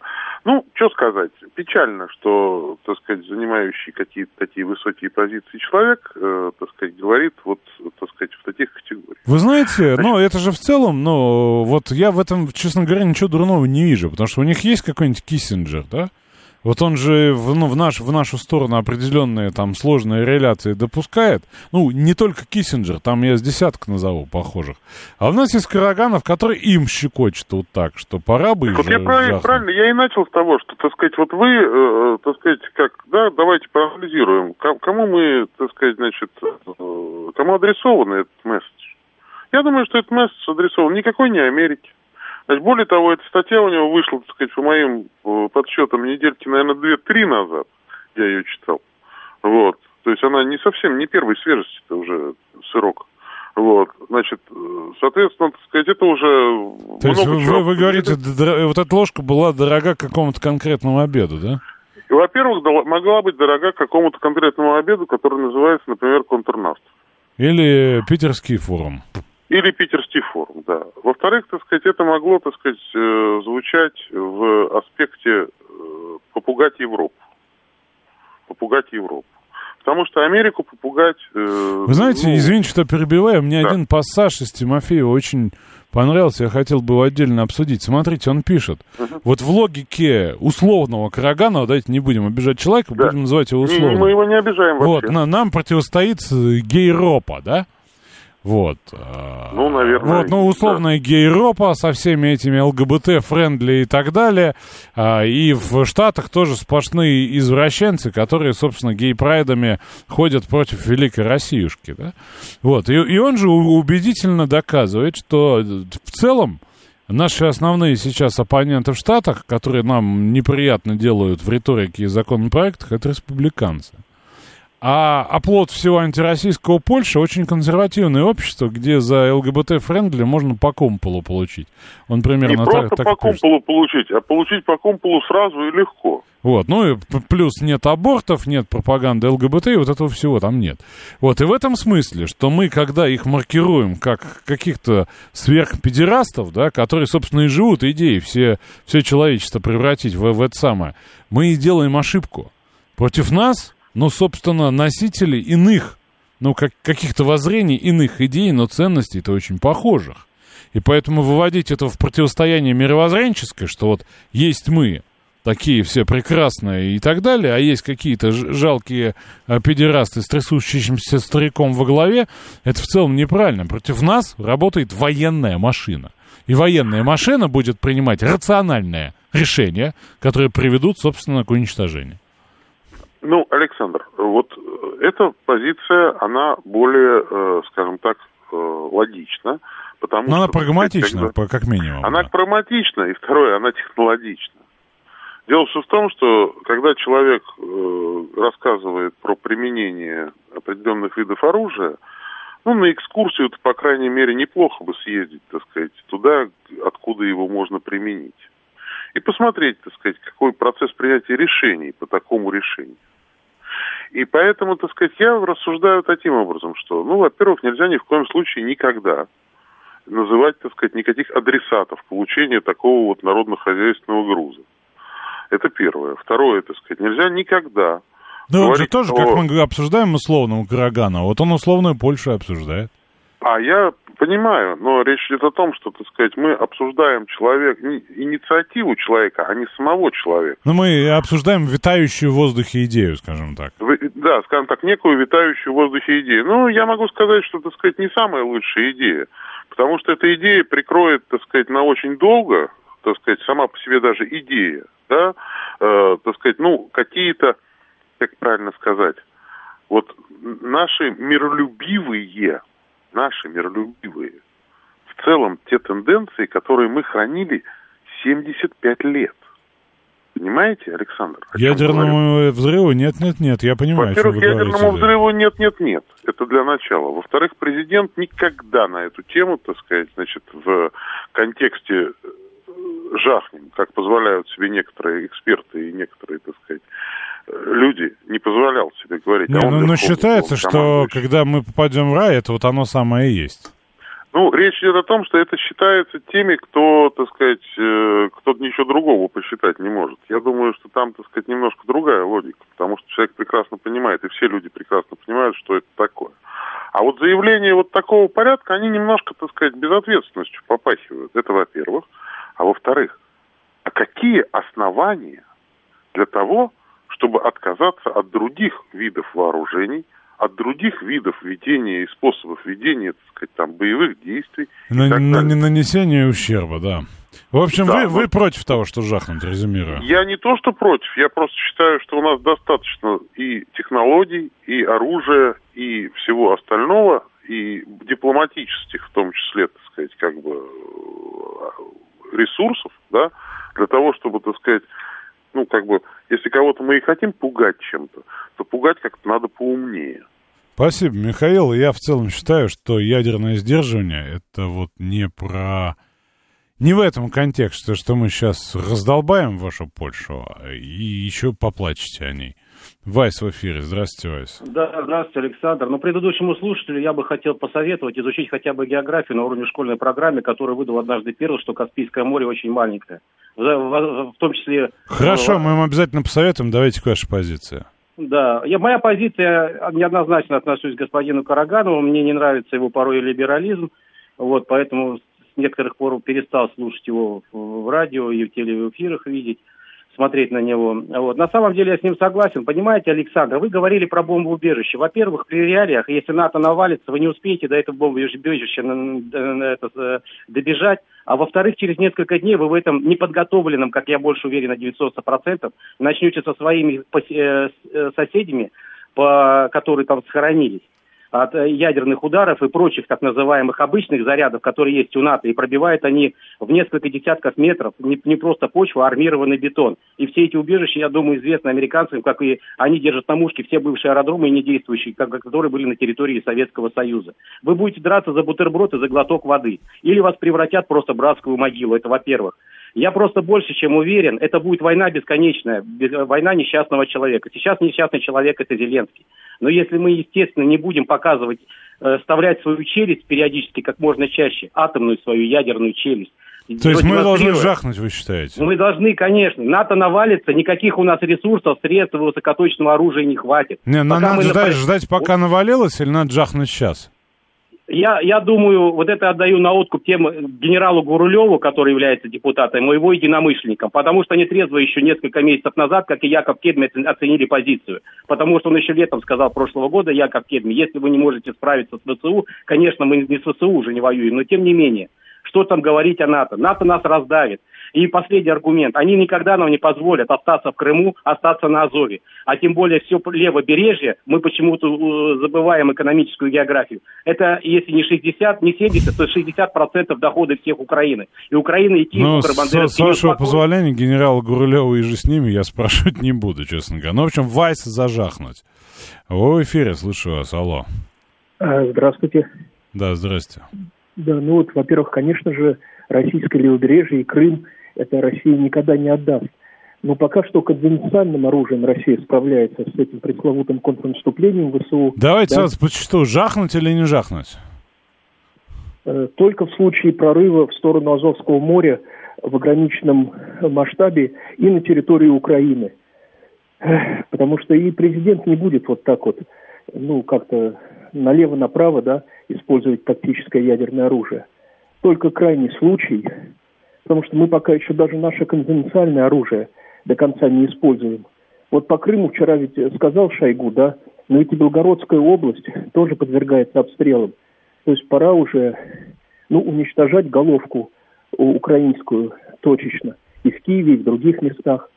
Ну, что сказать, печально, что, так сказать, занимающий какие-то такие высокие позиции человек, э, так сказать, говорит вот, так сказать, в таких категориях. Вы знаете, Значит, ну, это же в целом, ну, вот я в этом, честно говоря, ничего дурного не вижу, потому что у них есть какой-нибудь Киссинджер, да? Вот он же в, ну, в, наш, в нашу сторону определенные там сложные реляции допускает. Ну, не только Киссинджер, там я с десяток назову похожих. А у нас есть Караганов, который им щекочет вот так, что пора бы... Вот я правильно, правильно, я и начал с того, что, так сказать, вот вы, э, так сказать, как, да, давайте проанализируем, кому мы, так сказать, значит, э, кому адресован этот месседж. Я думаю, что этот месседж адресован никакой не Америке. Значит, более того, эта статья у него вышла, так сказать, по моим э, подсчетам, недельки, наверное, две-три назад я ее читал. Вот. То есть она не совсем, не первой свежести, это уже сырок. Вот, значит, э, соответственно, так сказать, это уже То есть вы, чего... вы говорите, вот эта ложка была дорога какому-то конкретному обеду, да? Во-первых, могла быть дорога какому-то конкретному обеду, который называется, например, контрнаст. Или питерский форум. Или Питерский форум, да. Во-вторых, так сказать, это могло, так сказать, э, звучать в аспекте э, попугать Европу. Попугать Европу. Потому что Америку попугать... Э, Вы знаете, ну, извините, что перебиваю, мне да. один пассаж из Тимофеева очень понравился, я хотел бы его отдельно обсудить. Смотрите, он пишет, uh-huh. вот в логике условного Караганова, давайте не будем обижать человека, да. будем называть его условно. Мы его не обижаем вообще. Вот, на, нам противостоит гей-ропа, да? Вот. Ну, наверное. Вот, ну, условная да. гей-ропа со всеми этими ЛГБТ-friendly и так далее. А, и в Штатах тоже сплошные извращенцы, которые, собственно, гей-прайдами ходят против Великой Россиюшки, да? Вот. И, и он же убедительно доказывает, что в целом наши основные сейчас оппоненты в Штатах, которые нам неприятно делают в риторике и законопроектах, это республиканцы. А оплот всего антироссийского Польши очень консервативное общество, где за ЛГБТ-friendly можно по кумполу получить. Он примерно Не так, просто так по комполу получить, а получить по комполу сразу и легко. Вот, ну и плюс нет абортов, нет пропаганды ЛГБТ, и вот этого всего там нет. Вот, и в этом смысле, что мы, когда их маркируем как каких-то сверхпедерастов, да, которые, собственно, и живут идеей все, все человечество превратить в, в это самое, мы и делаем ошибку. Против нас но, собственно, носители иных, ну, как, каких-то воззрений, иных идей, но ценностей-то очень похожих. И поэтому выводить это в противостояние мировоззренческое, что вот есть мы, такие все прекрасные и так далее, а есть какие-то жалкие а, педерасты с трясущимся стариком во главе, это в целом неправильно. Против нас работает военная машина. И военная машина будет принимать рациональное решение, которое приведут, собственно, к уничтожению. Ну, Александр, вот э, эта позиция, она более, э, скажем так, э, логична. Потому Но что, она прагматична, когда... как минимум. Она да. прагматична, и второе, она технологична. Дело все в том, что когда человек рассказывает про применение определенных видов оружия, ну, на экскурсию-то, по крайней мере, неплохо бы съездить, так сказать, туда, откуда его можно применить. И посмотреть, так сказать, какой процесс принятия решений по такому решению. И поэтому, так сказать, я рассуждаю таким образом, что, ну, во-первых, нельзя ни в коем случае никогда называть, так сказать, никаких адресатов получения такого вот народно-хозяйственного груза. Это первое. Второе, так сказать, нельзя никогда ну, он же тоже, о... как мы обсуждаем условного Карагана, вот он условную Польшу обсуждает. А я Понимаю, но речь идет о том, что, так сказать, мы обсуждаем человек, инициативу человека, а не самого человека. Но ну, мы обсуждаем витающую в воздухе идею, скажем так. Вы, да, скажем так, некую витающую в воздухе идею. Ну, я могу сказать, что, так сказать, не самая лучшая идея, потому что эта идея прикроет, так сказать, на очень долго, так сказать, сама по себе даже идея, да, э, так сказать, ну, какие-то, как правильно сказать, вот наши миролюбивые наши миролюбивые, в целом те тенденции, которые мы хранили 75 лет. Понимаете, Александр? Ядерному взрыву нет, нет, нет. Я понимаю. Во-первых, ядерному говорите, взрыву нет, нет, нет. Это для начала. Во-вторых, президент никогда на эту тему, так сказать, значит, в контексте э, жахнем, как позволяют себе некоторые эксперты и некоторые, так сказать, люди не позволял себе говорить. Не, а ну, но считается, что когда мы попадем в рай, это вот оно самое и есть. Ну, речь идет о том, что это считается теми, кто, так сказать, э, кто ничего другого посчитать не может. Я думаю, что там, так сказать, немножко другая логика, потому что человек прекрасно понимает, и все люди прекрасно понимают, что это такое. А вот заявления вот такого порядка, они немножко, так сказать, безответственностью попахивают. Это во-первых. А во-вторых, а какие основания для того, чтобы отказаться от других видов вооружений, от других видов ведения и способов ведения, так сказать, там, боевых действий. На, на, на нанесение ущерба, да. В общем, да, вы, вы против того, что жахнуть, резюмируя? Я не то, что против, я просто считаю, что у нас достаточно и технологий, и оружия, и всего остального, и дипломатических, в том числе, так сказать, как бы э, ресурсов, да, для того, чтобы, так сказать, ну, как бы, если кого-то мы и хотим пугать чем-то, то пугать как-то надо поумнее. Спасибо, Михаил. Я в целом считаю, что ядерное сдерживание это вот не про... Не в этом контексте, что мы сейчас раздолбаем вашу Польшу а и еще поплачете о ней. Вайс в эфире. Здравствуйте, Вайс. Да, здравствуйте, Александр. Но предыдущему слушателю я бы хотел посоветовать изучить хотя бы географию на уровне школьной программы, которую выдал однажды первый, что Каспийское море очень маленькое. В, том числе... Хорошо, мы вам обязательно посоветуем. Давайте ваша позиция. Да, я, моя позиция неоднозначно отношусь к господину Караганову. Мне не нравится его порой либерализм. Вот, поэтому с некоторых пор перестал слушать его в, в радио и в телеэфирах видеть смотреть на него. Вот. На самом деле я с ним согласен. Понимаете, Александр, вы говорили про бомбоубежище. Во-первых, при реалиях, если НАТО навалится, вы не успеете до этого бомбоубежища добежать. А во-вторых, через несколько дней вы в этом неподготовленном, как я больше уверен, на 900%, начнете со своими э, э, соседями, которые там сохранились от э, ядерных ударов и прочих так называемых обычных зарядов, которые есть у НАТО, и пробивают они в несколько десятков метров, не, не просто почва, а армированный бетон. И все эти убежища, я думаю, известны американцам, как и они держат на мушке все бывшие аэродромы и недействующие, как, которые были на территории Советского Союза. Вы будете драться за бутерброд и за глоток воды. Или вас превратят просто в братскую могилу, это во-первых. Я просто больше чем уверен, это будет война бесконечная, война несчастного человека. Сейчас несчастный человек – это Зеленский. Но если мы, естественно, не будем показывать, э, вставлять свою челюсть периодически как можно чаще, атомную свою ядерную челюсть, то есть мы должны жахнуть, вы считаете? Мы должны, конечно. НАТО навалится, никаких у нас ресурсов, средств высокоточного оружия не хватит. Не, но надо ждать, напр... ждать, пока навалилось, или надо жахнуть сейчас? Я, я думаю, вот это отдаю на откуп тем генералу Гурулеву, который является депутатом, моего единомышленником, потому что они трезво еще несколько месяцев назад, как и Яков Кедми, оценили позицию. Потому что он еще летом сказал прошлого года, Яков Кедми, если вы не можете справиться с ВСУ, конечно, мы не с ВСУ уже не воюем, но тем не менее, что там говорить о НАТО? НАТО нас раздавит. И последний аргумент. Они никогда нам не позволят остаться в Крыму, остаться на Азове. А тем более все левобережье, мы почему-то э, забываем экономическую географию. Это если не 60, не 70, то 60 процентов дохода всех Украины. И Украина идти ну, с, с вашего позволения, генерал Гурулева и же с ними я спрашивать не буду, честно говоря. Ну, в общем, Вайс зажахнуть. Вы в эфире, слышу вас. Алло. А, здравствуйте. Да, здрасте. Да, ну вот, во-первых, конечно же, российское левобережье и Крым – это Россия никогда не отдаст. Но пока что конвенциональным оружием Россия справляется с этим пресловутым контрнаступлением ВСУ. Давайте да? сразу почту, жахнуть или не жахнуть? Э, только в случае прорыва в сторону Азовского моря в ограниченном масштабе и на территории Украины. Потому что и президент не будет вот так вот, ну, как-то налево-направо, да, использовать тактическое ядерное оружие. Только крайний случай, потому что мы пока еще даже наше конвенциальное оружие до конца не используем. Вот по Крыму вчера ведь сказал Шойгу, да, но ведь и Белгородская область тоже подвергается обстрелам. То есть пора уже ну, уничтожать головку украинскую точечно и в Киеве, и в других местах.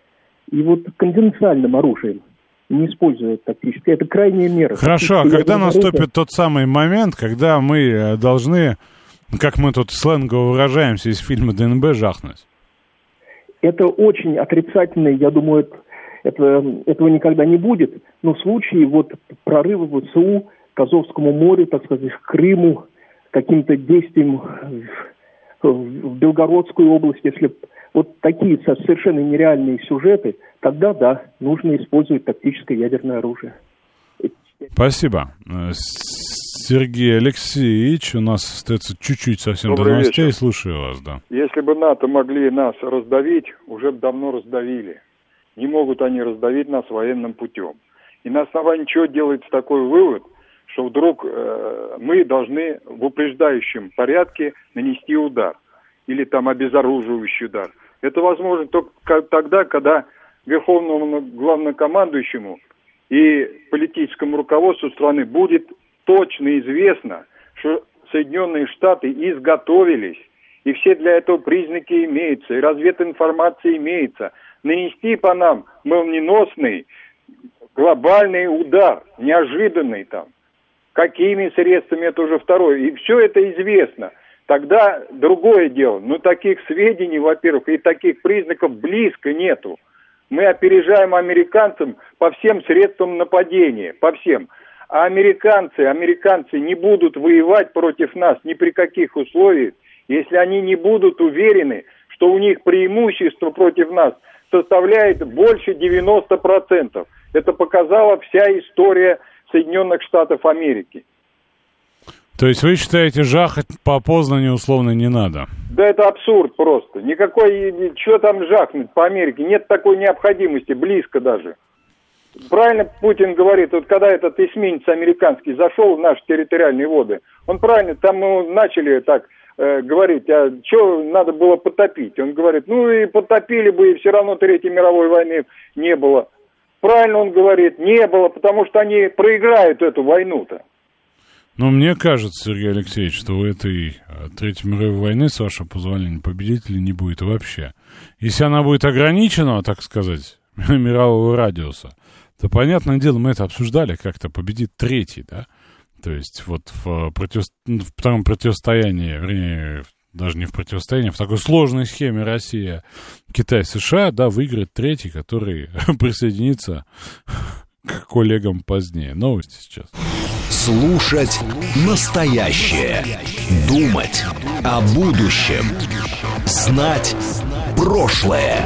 И вот конвенциальным оружием не используют тактически. Это крайняя мера. Хорошо, а когда наступит тот самый момент, когда мы э, должны, как мы тут сленгово выражаемся из фильма ДНБ, жахнуть? Это очень отрицательно, я думаю, это, этого никогда не будет. Но в случае вот прорыва ВСУ к Азовскому морю, так сказать, к Крыму, каким-то действием в, в Белгородскую область, если вот такие совершенно нереальные сюжеты, тогда да, нужно использовать тактическое ядерное оружие. Спасибо. Сергей Алексеевич, у нас остается чуть-чуть совсем Добрый до новостей. вечер. Слушаю вас, да. Если бы НАТО могли нас раздавить, уже бы давно раздавили. Не могут они раздавить нас военным путем. И на основании чего делается такой вывод, что вдруг э, мы должны в упреждающем порядке нанести удар или там обезоруживающий удар. Это возможно только тогда, когда верховному главнокомандующему и политическому руководству страны будет точно известно, что Соединенные Штаты изготовились, и все для этого признаки имеются, и развединформация имеется. Нанести по нам молниеносный глобальный удар, неожиданный там. Какими средствами, это уже второе. И все это известно. Тогда другое дело. Но таких сведений, во-первых, и таких признаков близко нету. Мы опережаем американцам по всем средствам нападения, по всем. А американцы, американцы не будут воевать против нас ни при каких условиях, если они не будут уверены, что у них преимущество против нас составляет больше 90%. Это показала вся история Соединенных Штатов Америки. То есть вы считаете, жахать по Познанию условно не надо? Да это абсурд просто. Никакой, что там жахнуть по Америке? Нет такой необходимости, близко даже. Правильно Путин говорит, вот когда этот эсминец американский зашел в наши территориальные воды, он правильно, там мы начали так э, говорить, а что надо было потопить? Он говорит, ну и потопили бы, и все равно Третьей мировой войны не было. Правильно он говорит, не было, потому что они проиграют эту войну-то. Ну, мне кажется, Сергей Алексеевич, что у этой э, Третьей мировой войны, с вашего позволения, победителей не будет вообще. Если она будет ограничена, так сказать, мирового радиуса, то, понятное дело, мы это обсуждали, как-то победит третий, да? То есть вот в, против... в втором противостоянии, вернее, даже не в противостоянии, а в такой сложной схеме Россия, Китай, США, да, выиграет третий, который присоединится к коллегам позднее. Новости сейчас. Слушать настоящее. Думать о будущем. Знать прошлое.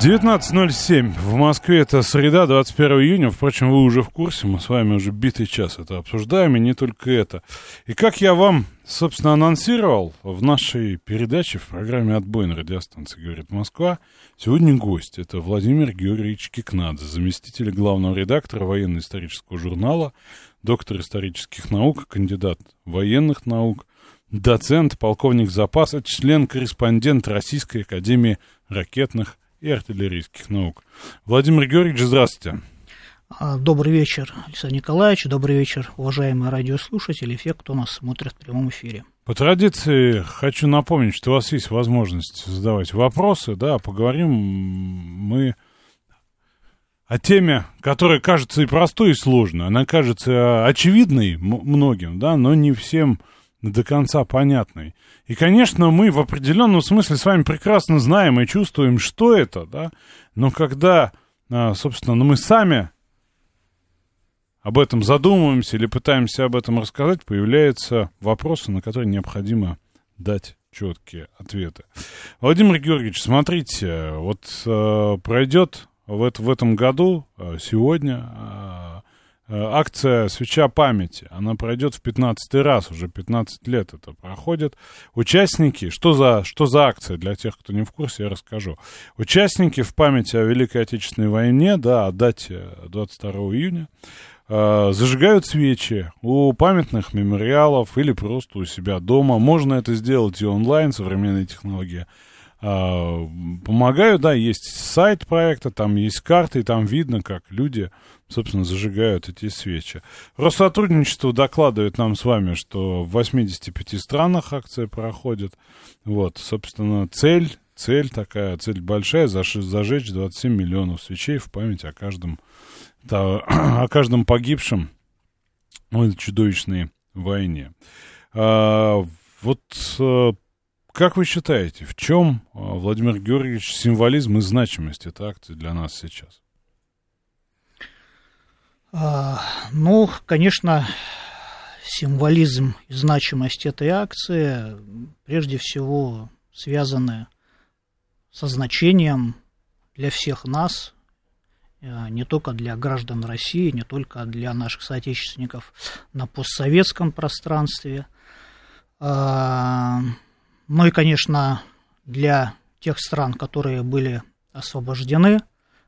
19.07 в Москве, это среда, 21 июня. Впрочем, вы уже в курсе, мы с вами уже битый час это обсуждаем, и не только это. И как я вам, собственно, анонсировал в нашей передаче, в программе «Отбой» на радиостанции «Говорит Москва», сегодня гость. Это Владимир Георгиевич Кикнадзе, заместитель главного редактора военно-исторического журнала, доктор исторических наук, кандидат военных наук, доцент, полковник запаса, член-корреспондент Российской Академии ракетных и артиллерийских наук. Владимир Георгиевич, здравствуйте. А, добрый вечер, Александр Николаевич. Добрый вечер, уважаемые радиослушатели, все, кто нас смотрит в прямом эфире. По традиции хочу напомнить, что у вас есть возможность задавать вопросы, да, поговорим мы о теме, которая кажется и простой, и сложной. Она кажется очевидной многим, да, но не всем до конца понятной. И, конечно, мы в определенном смысле с вами прекрасно знаем и чувствуем, что это, да, но когда, а, собственно, ну, мы сами об этом задумываемся или пытаемся об этом рассказать, появляются вопросы, на которые необходимо дать четкие ответы. Владимир Георгиевич, смотрите, вот э, пройдет в, в этом году, э, сегодня, э, акция «Свеча памяти». Она пройдет в 15 раз, уже 15 лет это проходит. Участники, что за, что за акция, для тех, кто не в курсе, я расскажу. Участники в памяти о Великой Отечественной войне, да, о дате 22 июня, Э, зажигают свечи у памятных мемориалов или просто у себя дома. Можно это сделать и онлайн, современные технологии э, помогают, да, есть сайт проекта, там есть карты, там видно, как люди, собственно, зажигают эти свечи. Россотрудничество докладывает нам с вами, что в 85 странах акция проходит. Вот, собственно, цель, цель такая, цель большая, зажечь 27 миллионов свечей в память о каждом да, о каждом погибшем в чудовищной войне. А, вот а, как вы считаете, в чем, а, Владимир Георгиевич, символизм и значимость этой акции для нас сейчас? А, ну, конечно, символизм и значимость этой акции прежде всего связаны со значением для всех нас, Э, не только для граждан России, не только для наших соотечественников на постсоветском пространстве, а, ну и, конечно, для тех стран, которые были освобождены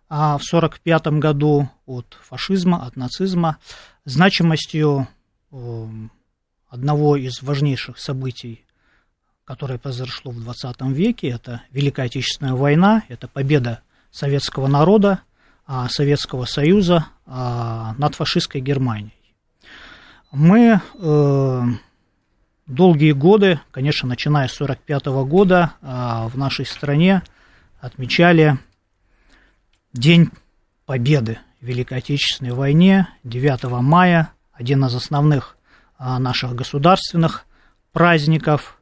а в 1945 году от фашизма, от нацизма, значимостью э, одного из важнейших событий, которое произошло в 20 веке, это Великая Отечественная война, это победа советского народа а, Советского Союза а, над фашистской Германией. Мы э, долгие годы, конечно, начиная с 1945 года, а, в нашей стране отмечали День Победы в Великой Отечественной войне 9 мая, один из основных наших государственных праздников.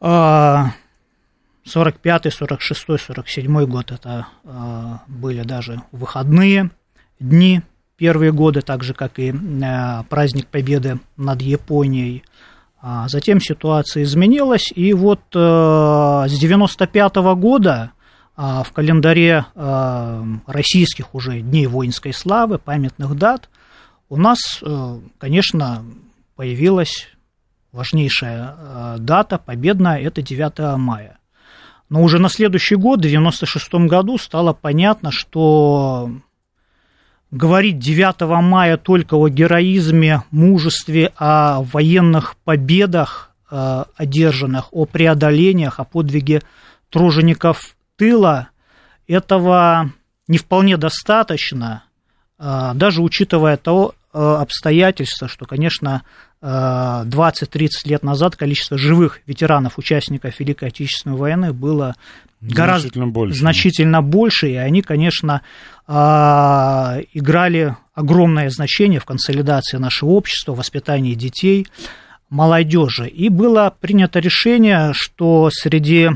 45-й, 46-й, 47-й год это э, были даже выходные дни, первые годы, так же, как и праздник Победы над Японией. А затем ситуация изменилась, и вот э, с 95 -го года э, в календаре э, российских уже дней воинской славы, памятных дат, у нас, э, конечно, появилась важнейшая э, дата победная, это 9 мая. Но уже на следующий год, в 1996 году, стало понятно, что говорить 9 мая только о героизме, мужестве, о военных победах э, одержанных, о преодолениях, о подвиге тружеников тыла, этого не вполне достаточно, э, даже учитывая то э, обстоятельство, что, конечно, 20-30 лет назад количество живых ветеранов, участников Великой Отечественной войны было гораздо значительно больше, значительно больше и они, конечно, играли огромное значение в консолидации нашего общества, в воспитании детей, молодежи. И было принято решение, что среди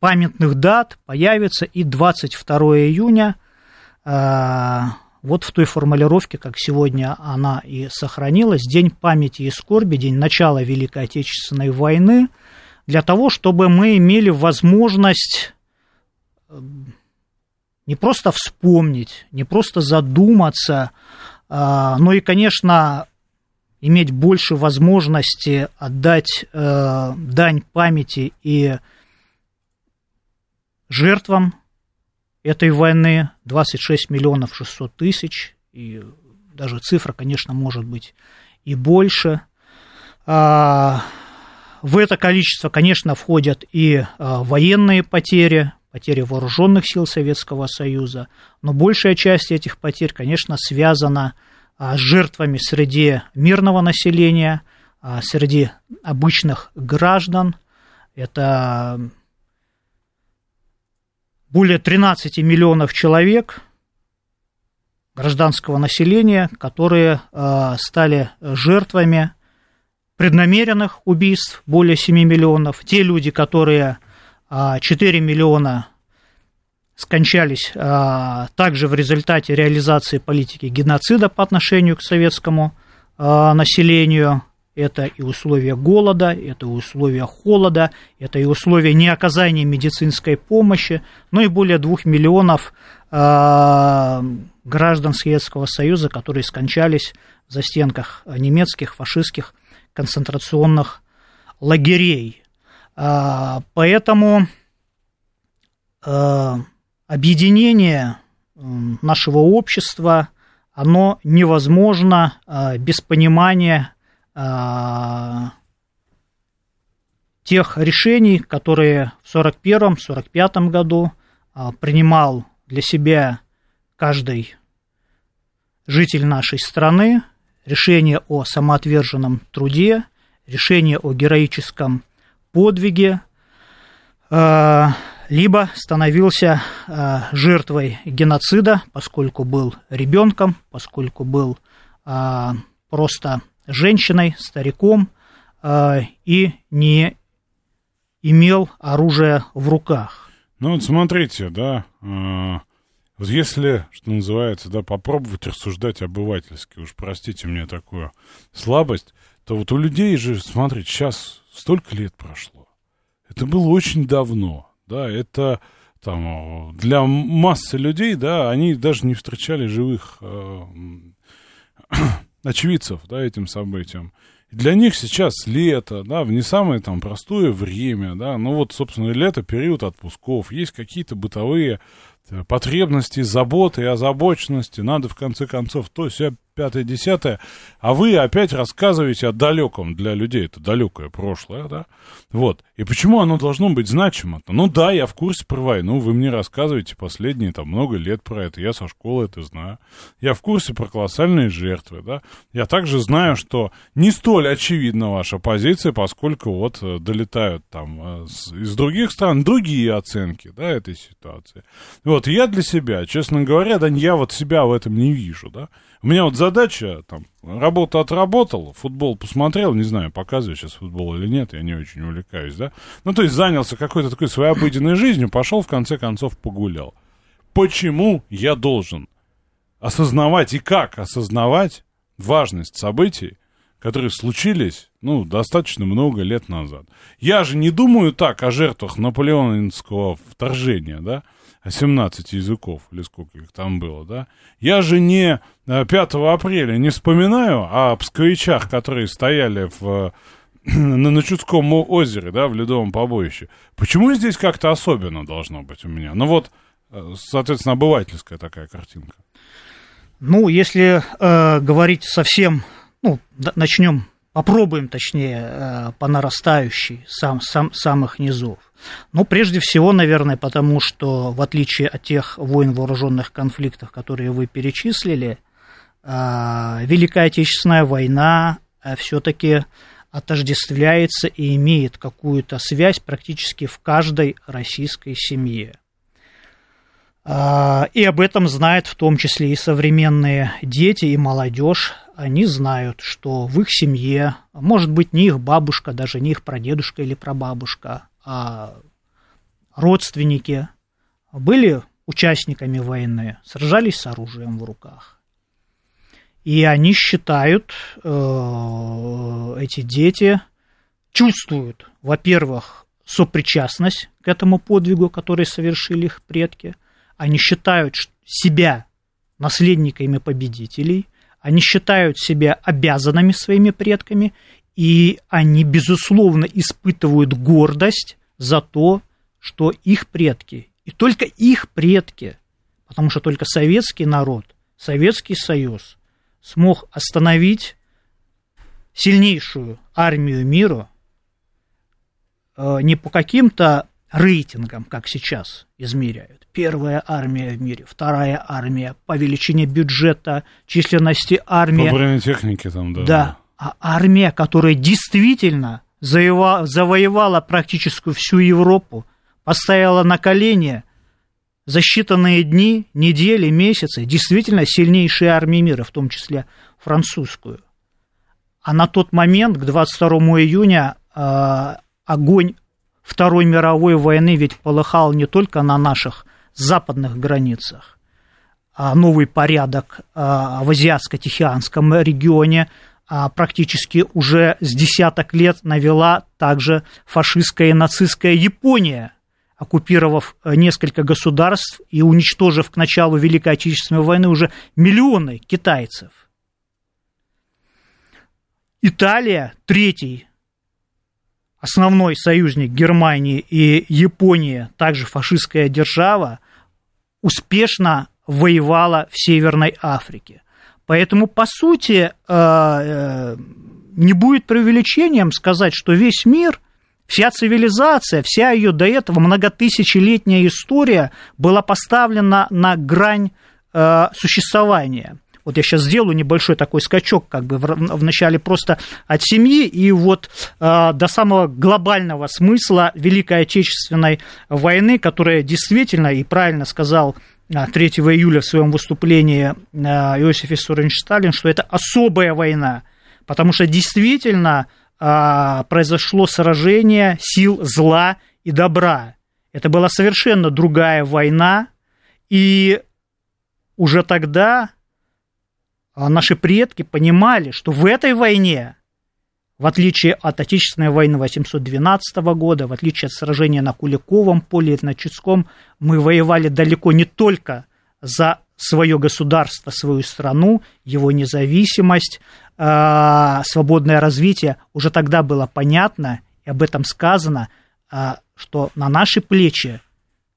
памятных дат появится и 22 июня, а, вот в той формулировке, как сегодня она и сохранилась, День памяти и скорби, день начала Великой Отечественной войны, для того, чтобы мы имели возможность не просто вспомнить, не просто задуматься, а, но и, конечно, иметь больше возможности отдать э, дань памяти и жертвам этой войны. 26 миллионов 600 тысяч, и даже цифра, конечно, может быть и больше. А, в это количество, конечно, входят и а, военные потери, потери вооруженных сил Советского Союза, но большая часть этих потерь, конечно, связана а, с жертвами среди мирного населения, среди обычных граждан. Это более 13 миллионов человек гражданского населения, которые э, стали жертвами преднамеренных убийств, более 7 миллионов. Те люди, которые 4 миллиона скончались э, также в результате реализации политики геноцида по отношению к советскому э, населению. это и условия голода, это и условия холода, это и условия неоказания медицинской помощи, ну и более двух миллионов граждан Советского Союза, которые скончались в застенках немецких, фашистских концентрационных лагерей. Э, поэтому э, объединение нашего общества, оно невозможно э, без понимания а, тех решений, которые в 1941-1945 году а, принимал для себя каждый житель нашей страны, решение о самоотверженном труде, решение о героическом подвиге, а, либо становился жертвой геноцида, поскольку был ребенком, поскольку был просто женщиной, стариком э, и не имел оружия в руках. Ну вот смотрите, да, э, если, что называется, да, попробовать рассуждать обывательски, уж простите мне такую слабость, то вот у людей же, смотрите, сейчас столько лет прошло. Это было очень давно, да, это там для массы людей, да, они даже не встречали живых э, очевидцев, да, этим событиям. Для них сейчас лето, да, в не самое там простое время, да, ну вот, собственно, лето, период отпусков, есть какие-то бытовые э, потребности, заботы и озабоченности, надо в конце концов то, все пятое, десятое, а вы опять рассказываете о далеком. Для людей, это далекое прошлое, да, вот, и почему оно должно быть значимо-то? Ну да, я в курсе про войну, вы мне рассказываете последние там много лет про это, я со школы это знаю, я в курсе про колоссальные жертвы, да, я также знаю, что не столь очевидна ваша позиция, поскольку вот э, долетают там э, из других стран другие оценки, да, этой ситуации. Вот, я для себя, честно говоря, да, я вот себя в этом не вижу, да, у меня вот задача, там, работа отработал, футбол посмотрел, не знаю, показываю сейчас футбол или нет, я не очень увлекаюсь, да. Ну, то есть занялся какой-то такой своей обыденной жизнью, пошел, в конце концов, погулял. Почему я должен осознавать и как осознавать важность событий, которые случились, ну, достаточно много лет назад. Я же не думаю так о жертвах наполеоновского вторжения, да, 17 языков, или сколько их там было, да? Я же не 5 э, апреля не вспоминаю о псковичах, которые стояли в, на Начудском озере, да, в Ледовом побоище. Почему здесь как-то особенно должно быть у меня? Ну вот, э, соответственно, обывательская такая картинка. Ну, если э, говорить совсем, ну, начнем, попробуем, точнее, э, по нарастающей, сам, сам, самых низов. Ну, прежде всего, наверное, потому что, в отличие от тех войн вооруженных конфликтов, которые вы перечислили, а, Великая Отечественная война а, все-таки отождествляется и имеет какую-то связь практически в каждой российской семье. А, и об этом знают в том числе и современные дети, и молодежь. Они знают, что в их семье, может быть, не их бабушка, даже не их прадедушка или прабабушка, а родственники были участниками войны, сражались с оружием в руках. И они считают, э, эти дети чувствуют, во-первых, сопричастность к этому подвигу, который совершили их предки. Они считают себя наследниками победителей. Они считают себя обязанными своими предками и они, безусловно, испытывают гордость за то, что их предки, и только их предки, потому что только советский народ, Советский Союз смог остановить сильнейшую армию мира э, не по каким-то рейтингам, как сейчас измеряют. Первая армия в мире, вторая армия по величине бюджета, численности армии. По бронетехнике там, да. Да, а армия, которая действительно завоевала, завоевала практически всю Европу, поставила на колени за считанные дни, недели, месяцы, действительно сильнейшие армии мира, в том числе французскую. А на тот момент, к 22 июня, э, огонь Второй мировой войны ведь полыхал не только на наших западных границах, а новый порядок э, в Азиатско-Тихоокеанском регионе а, практически уже с десяток лет навела также фашистская и нацистская Япония, оккупировав э, несколько государств и уничтожив к началу Великой Отечественной войны уже миллионы китайцев. Италия, третий основной союзник Германии и Японии, также фашистская держава, успешно воевала в Северной Африке. Поэтому, по сути, э, э, не будет преувеличением сказать, что весь мир, вся цивилизация, вся ее до этого многотысячелетняя история была поставлена на грань э, существования. Вот я сейчас сделаю небольшой такой скачок, как бы в, начале просто от семьи и вот э, до самого глобального смысла Великой Отечественной войны, которая действительно, и правильно сказал 3 а, июля в своем выступлении э, Иосиф Виссарионович Сталин, что это особая война, потому что действительно произошло сражение сил зла и добра. Это была совершенно другая война, и уже тогда а наши предки понимали, что в этой войне, в отличие от Отечественной войны 812 года, в отличие от сражения на Куликовом поле и на Чудском, мы воевали далеко не только за свое государство, свою страну, его независимость, а, свободное развитие. Уже тогда было понятно, и об этом сказано, а, что на наши плечи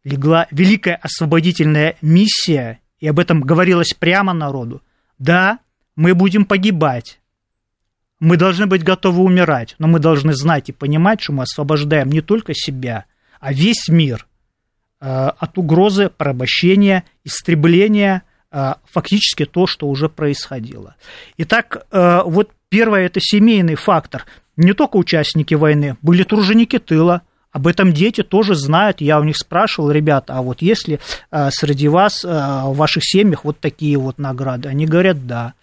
легла великая освободительная миссия, и об этом говорилось прямо народу, да, мы будем погибать. Мы должны быть готовы умирать, но мы должны знать и понимать, что мы освобождаем не только себя, а весь мир э, от угрозы порабощения, истребления, э, фактически то, что уже происходило. Итак, э, вот первое – это семейный фактор. Не только участники войны, были труженики тыла – об этом дети тоже знают. Я у них спрашивал, ребята, а вот если а, среди вас, а, в ваших семьях вот такие вот награды? Они говорят, да.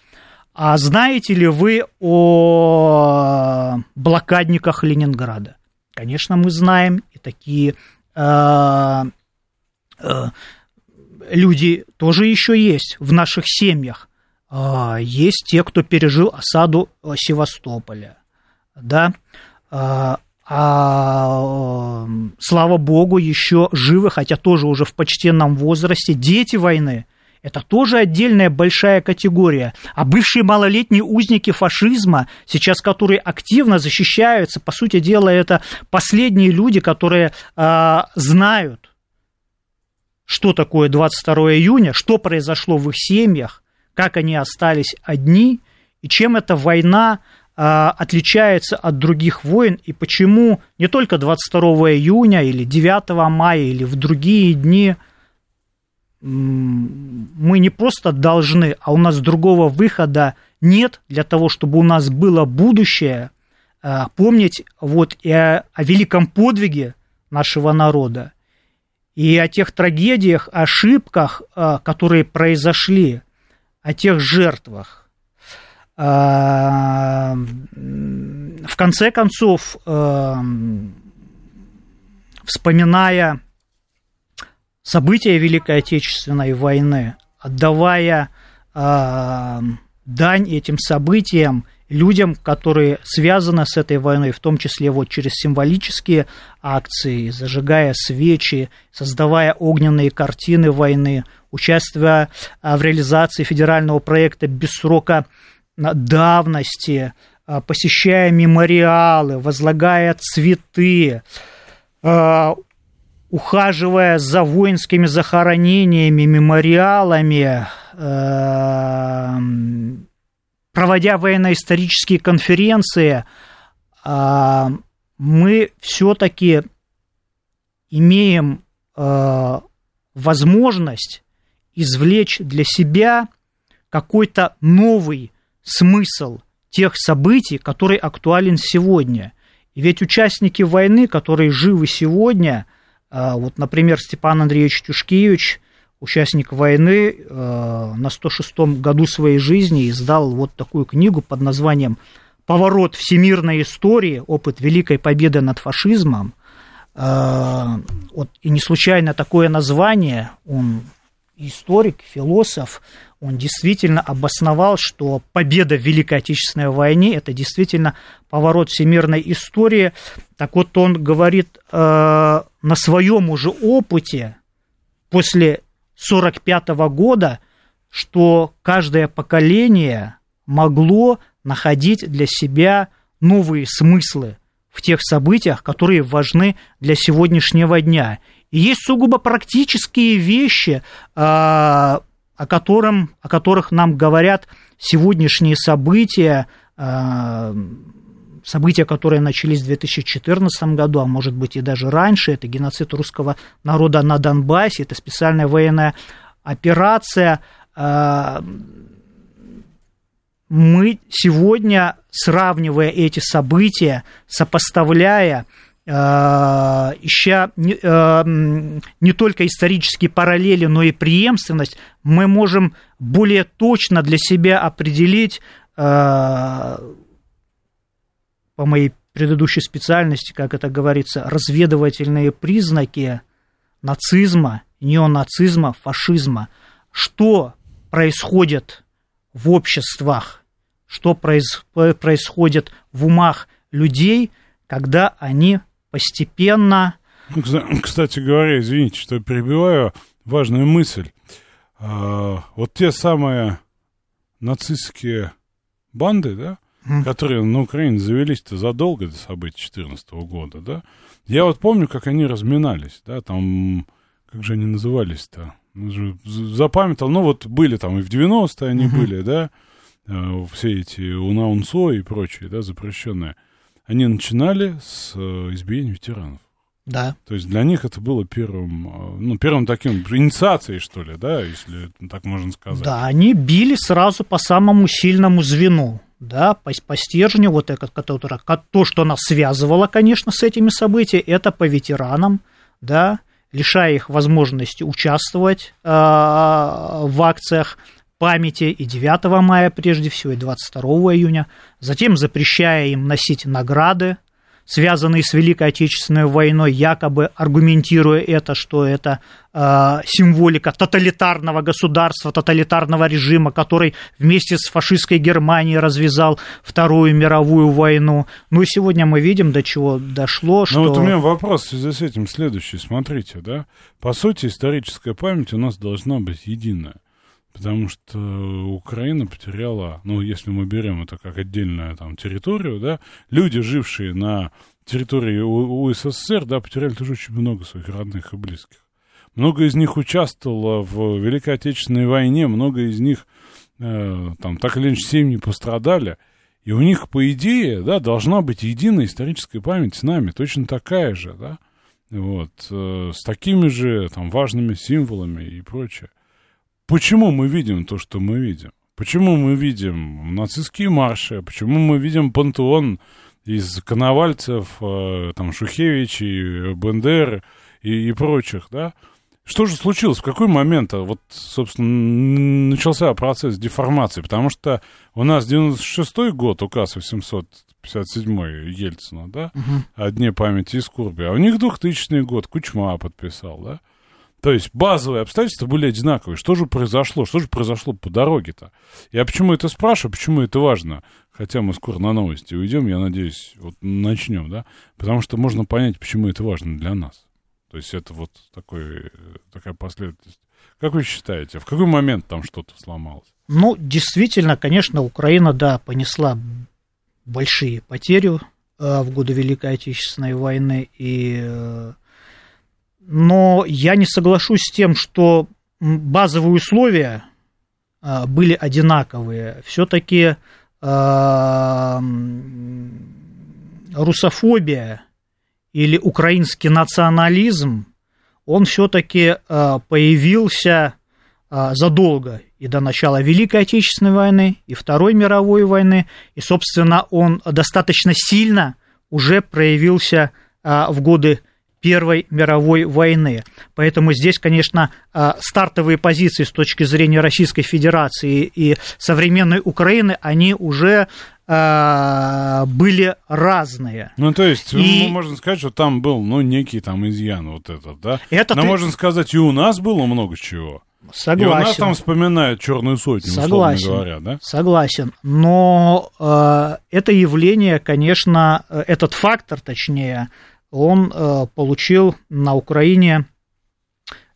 А знаете ли вы о блокадниках Ленинграда? Конечно, мы знаем, и такие э, э, люди тоже еще есть в наших семьях. Э, есть те, кто пережил осаду Севастополя, да, а, слава богу, еще живы, хотя тоже уже в почтенном возрасте, дети войны. Это тоже отдельная большая категория. А бывшие малолетние узники фашизма, сейчас которые активно защищаются, по сути дела, это последние люди, которые а, знают, что такое 22 июня, что произошло в их семьях, как они остались одни, и чем эта война отличается от других войн и почему не только 22 июня или 9 мая или в другие дни мы не просто должны, а у нас другого выхода нет для того, чтобы у нас было будущее, а, помнить вот и о, о великом подвиге нашего народа, и о тех трагедиях, ошибках, а, которые произошли, о тех жертвах. А, в конце концов, а, вспоминая события Великой Отечественной войны, отдавая а, дань этим событиям, людям, которые связаны с этой войной, в том числе вот через символические акции, зажигая свечи, создавая огненные картины войны, участвуя в реализации федерального проекта без срока давности, а, посещая мемориалы, возлагая цветы, а, ухаживая за воинскими захоронениями, мемориалами, а, проводя военно-исторические конференции, мы все-таки имеем возможность извлечь для себя какой-то новый смысл тех событий, который актуален сегодня. Ведь участники войны, которые живы сегодня, а, вот, например, Степан Андреевич Тюшкевич, участник войны, а, на 106-м году своей жизни издал вот такую книгу под названием «Поворот всемирной истории. Опыт Великой Победы над фашизмом». А, вот, и не случайно такое название, он историк, философ, он действительно обосновал, что победа в Великой Отечественной войне – это действительно поворот всемирной истории. Так вот, он говорит э, на своем уже опыте после 1945 года, что каждое поколение могло находить для себя новые смыслы в тех событиях, которые важны для сегодняшнего дня. И есть сугубо практические вещи, а, о, котором, о которых нам говорят сегодняшние события, а, события, которые начались в 2014 году, а может быть и даже раньше, это геноцид русского народа на Донбассе, это специальная военная операция. А, мы сегодня, сравнивая эти события, сопоставляя Э, ища не, э, не только исторические параллели, но и преемственность, мы можем более точно для себя определить э, по моей предыдущей специальности, как это говорится, разведывательные признаки нацизма, неонацизма, фашизма. Что происходит в обществах, что происходит в умах людей, когда они постепенно... Кстати говоря, извините, что перебиваю, важная мысль. А, вот те самые нацистские банды, да, mm. которые на Украине завелись-то задолго до событий 2014 года, да, я вот помню, как они разминались, да, там, как же они назывались-то, ну, запамятовал, ну вот были там и в 90-е они mm-hmm. были, да, а, все эти УНАУНСО и прочие, да, запрещенные они начинали с э, избиения ветеранов. Да. То есть для них это было первым, э, ну, первым таким инициацией, что ли, да, если так можно сказать. Да, они били сразу по самому сильному звену, да, по, по стержню, вот это, которое, то, что нас связывало, конечно, с этими событиями, это по ветеранам, да, лишая их возможности участвовать э, в акциях, памяти и 9 мая прежде всего, и 22 июня, затем запрещая им носить награды, связанные с Великой Отечественной войной, якобы аргументируя это, что это э, символика тоталитарного государства, тоталитарного режима, который вместе с фашистской Германией развязал Вторую мировую войну. Ну и сегодня мы видим, до чего дошло. Что... Ну вот у меня вопрос в связи с этим следующий. Смотрите, да, по сути историческая память у нас должна быть единая. Потому что Украина потеряла, ну, если мы берем это как отдельную там территорию, да, люди, жившие на территории УССР, да, потеряли тоже очень много своих родных и близких. Много из них участвовало в Великой Отечественной войне, много из них э, там так или иначе семьи пострадали. И у них, по идее, да, должна быть единая историческая память с нами, точно такая же, да, вот, э, с такими же там важными символами и прочее. Почему мы видим то, что мы видим? Почему мы видим нацистские марши? Почему мы видим пантеон из Коновальцев, э, там, Шухевичей, Бендеры и, и прочих, да? Что же случилось? В какой момент, вот, собственно, начался процесс деформации? Потому что у нас 96-й год, указ 857 Ельцина, да, угу. о Дне памяти и скорби, а у них 2000 год Кучма подписал, да? То есть базовые обстоятельства были одинаковые. Что же произошло? Что же произошло по дороге-то? Я почему это спрашиваю, почему это важно? Хотя мы скоро на новости уйдем, я надеюсь, вот начнем, да? Потому что можно понять, почему это важно для нас. То есть это вот такой, такая последовательность. Как вы считаете, в какой момент там что-то сломалось? Ну, действительно, конечно, Украина, да, понесла большие потери э, в годы Великой Отечественной войны, и э, но я не соглашусь с тем, что базовые условия а, были одинаковые. Все-таки а, русофобия или украинский национализм, он все-таки а, появился задолго и до начала Великой Отечественной войны, и Второй мировой войны, и, собственно, он достаточно сильно уже проявился в годы Первой мировой войны. Поэтому здесь, конечно, а, стартовые позиции с точки зрения Российской Федерации и современной Украины, они уже а, были разные. Ну, то есть, и... можно сказать, что там был, ну, некий там изъян вот этот, да? Это Но ты... можно сказать, и у нас было много чего. Согласен. И у нас там вспоминают черную сотню, Согласен. условно говоря, да? Согласен. Но э, это явление, конечно, э, этот фактор, точнее, он э, получил на Украине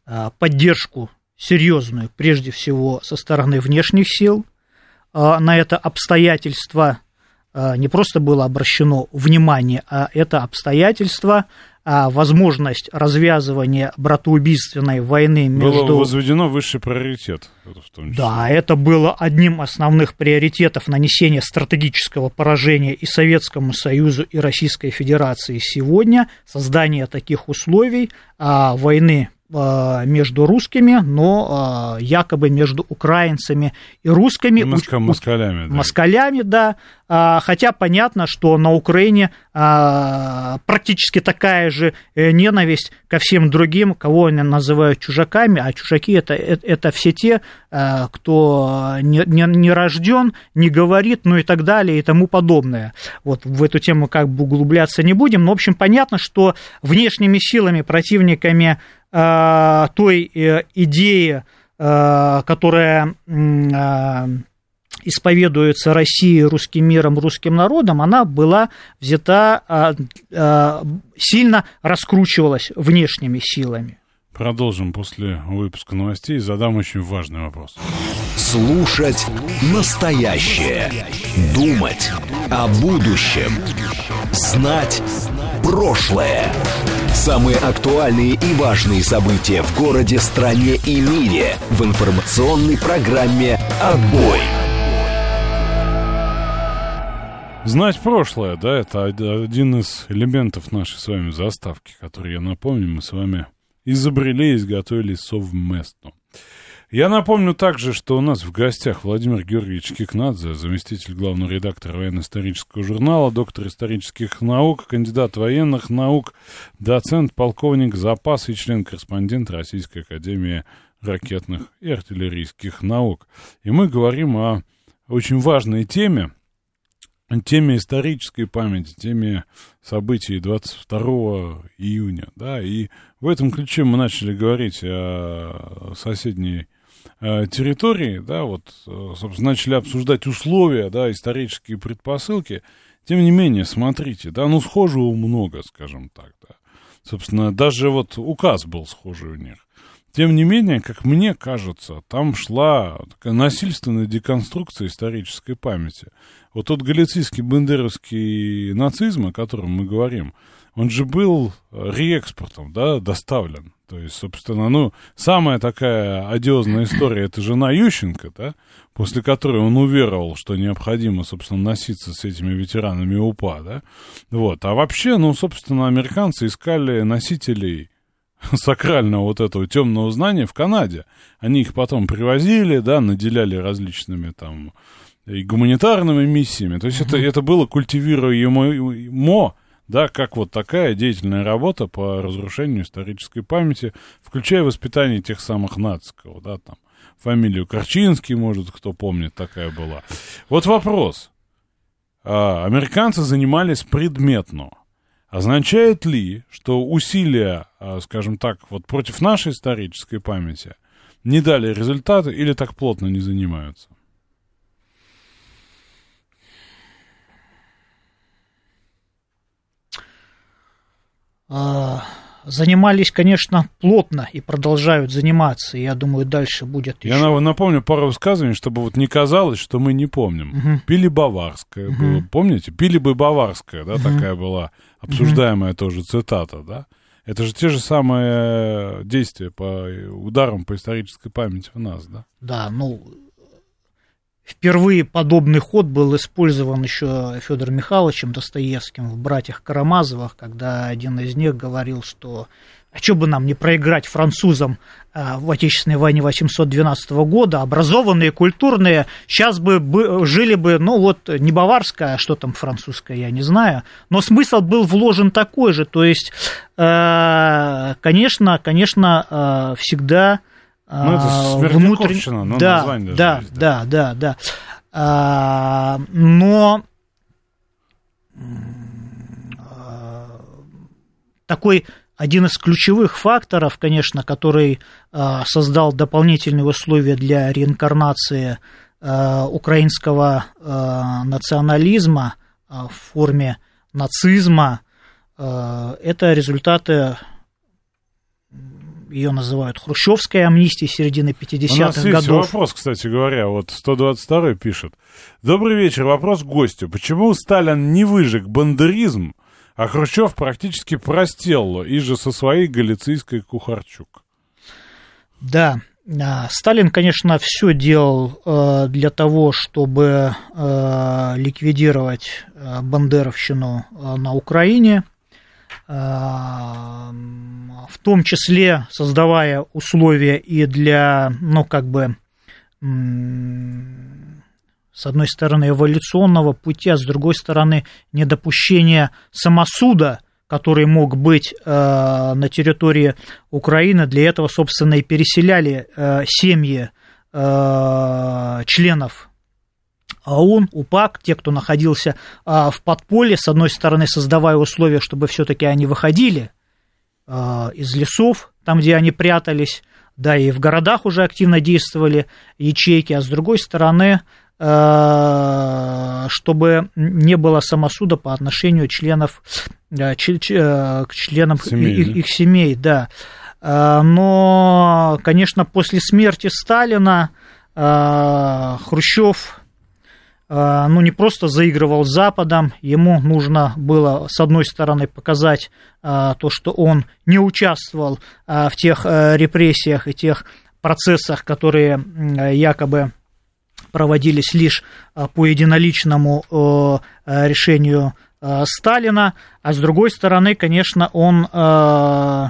э, поддержку серьезную, прежде всего, со стороны внешних сил. Э, на это обстоятельство э, не просто было обращено внимание, а это обстоятельство а, возможность развязывания братоубийственной войны между... Было возведено высший приоритет. Числе. Да, это было одним основных приоритетов нанесения стратегического поражения и Советскому Союзу, и Российской Федерации сегодня, создание таких условий а, войны а, между русскими, но а, якобы между украинцами и русскими. И моска, москалями. Да. Москалями, да. А, хотя понятно, что на Украине практически такая же э, ненависть ко всем другим, кого они называют чужаками, а чужаки это, это, это все те, кто не, не, не рожден, не говорит, ну и так далее и тому подобное. Вот в эту тему как бы углубляться не будем, но в общем понятно, что внешними силами, противниками Э, той э, идеи, э, которая исповедуется Россией, русским миром, русским народом, она была взята, сильно раскручивалась внешними силами. Продолжим после выпуска новостей и задам очень важный вопрос. Слушать настоящее. Думать о будущем. Знать прошлое. Самые актуальные и важные события в городе, стране и мире в информационной программе «Отбой». Знать прошлое, да, это один из элементов нашей с вами заставки, который, я напомню, мы с вами изобрели и изготовили совместно. Я напомню также, что у нас в гостях Владимир Георгиевич Кикнадзе, заместитель главного редактора военно-исторического журнала, доктор исторических наук, кандидат военных наук, доцент, полковник запаса и член-корреспондент Российской академии ракетных и артиллерийских наук. И мы говорим о очень важной теме, теме исторической памяти, теме событий 22 июня, да, и в этом ключе мы начали говорить о соседней территории, да, вот, э, собственно, начали обсуждать условия, да, исторические предпосылки, тем не менее, смотрите, да, ну, схожего много, скажем так, да. Собственно, даже вот указ был схожий у них. Тем не менее, как мне кажется, там шла такая насильственная деконструкция исторической памяти. Вот тот галицийский бендеровский нацизм, о котором мы говорим, он же был реэкспортом, да, доставлен. То есть, собственно, ну, самая такая одиозная история, это жена Ющенко, да, после которой он уверовал, что необходимо, собственно, носиться с этими ветеранами УПА, да. Вот. А вообще, ну, собственно, американцы искали носителей сакрального вот этого темного знания в Канаде. Они их потом привозили, да, наделяли различными там и гуманитарными миссиями. То есть mm-hmm. это, это было культивируемо, да, как вот такая деятельная работа по разрушению исторической памяти, включая воспитание тех самых нациков, да, там, фамилию Корчинский, может, кто помнит, такая была. Вот вопрос. А, американцы занимались предметно. Означает ли, что усилия, а, скажем так, вот против нашей исторической памяти не дали результаты или так плотно не занимаются? Занимались, конечно, плотно и продолжают заниматься. Я думаю, дальше будет еще. Я напомню пару высказываний, чтобы вот не казалось, что мы не помним. Угу. Пили Баварская угу. было, помните? Пили бы Баварская, да, угу. такая была обсуждаемая угу. тоже цитата, да? Это же те же самые действия по ударам по исторической памяти в нас, да? Да, ну, Впервые подобный ход был использован еще Федором Михайловичем Достоевским в «Братьях Карамазовых», когда один из них говорил, что а что бы нам не проиграть французам а, в Отечественной войне 812 года, образованные, культурные, сейчас бы, жили бы, ну вот, не баварская, а что там французская, я не знаю, но смысл был вложен такой же, то есть, э, конечно, конечно, э, всегда ну, это а, внутренне... но да, название да, есть, да, да, да, да. А, но а, такой один из ключевых факторов, конечно, который э, создал дополнительные условия для реинкарнации украинского национализма в форме нацизма, это результаты ее называют хрущевской амнистией середины 50-х У нас годов. вопрос, кстати говоря, вот 122 пишет. Добрый вечер, вопрос гостю. Почему Сталин не выжег бандеризм, а Хрущев практически простел и же со своей галицийской Кухарчук? Да, а, Сталин, конечно, все делал э, для того, чтобы э, ликвидировать э, бандеровщину на Украине, в том числе создавая условия и для, ну, как бы, с одной стороны, эволюционного пути, а с другой стороны, недопущения самосуда, который мог быть э, на территории Украины. Для этого, собственно, и переселяли э, семьи э, членов ОУН, УПАК, те, кто находился э, в подполье, с одной стороны, создавая условия, чтобы все-таки они выходили э, из лесов, там, где они прятались, да, и в городах уже активно действовали ячейки, а с другой стороны, чтобы не было самосуда по отношению членов, к членам семей, их, их семей, да. Но, конечно, после смерти Сталина Хрущев ну, не просто заигрывал с Западом, ему нужно было, с одной стороны, показать то, что он не участвовал в тех репрессиях и тех процессах, которые якобы проводились лишь а, по единоличному э, решению э, Сталина, а с другой стороны, конечно, он э,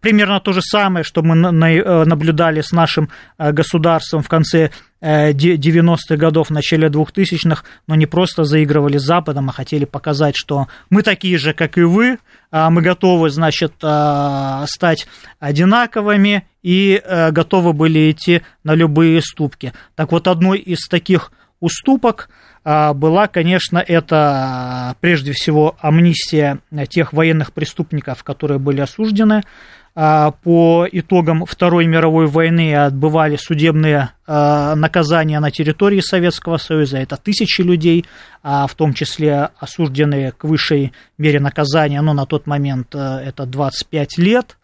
примерно то же самое, что мы наблюдали с нашим государством в конце 90-х годов, в начале 2000-х, но не просто заигрывали с Западом, а хотели показать, что мы такие же, как и вы, а мы готовы, значит, стать одинаковыми и готовы были идти на любые ступки. Так вот, одной из таких уступок была, конечно, это прежде всего амнистия тех военных преступников, которые были осуждены а, по итогам Второй мировой войны отбывали судебные а, наказания на территории Советского Союза. Это тысячи людей, а в том числе осужденные к высшей мере наказания, но на тот момент это 25 лет.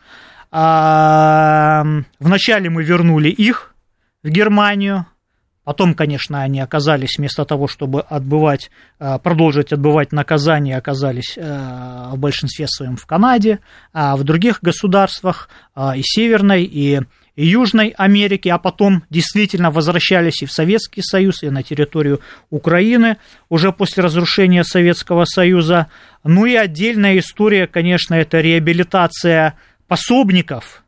Вначале мы вернули их в Германию, Потом, конечно, они оказались, вместо того, чтобы отбывать, э, продолжить отбывать наказание, оказались э, в большинстве своем в Канаде, а в других государствах э, и Северной, и Южной Америки, а потом действительно возвращались и в Советский Союз, и на территорию Украины уже после разрушения Советского Союза. Ну и отдельная история, конечно, это реабилитация пособников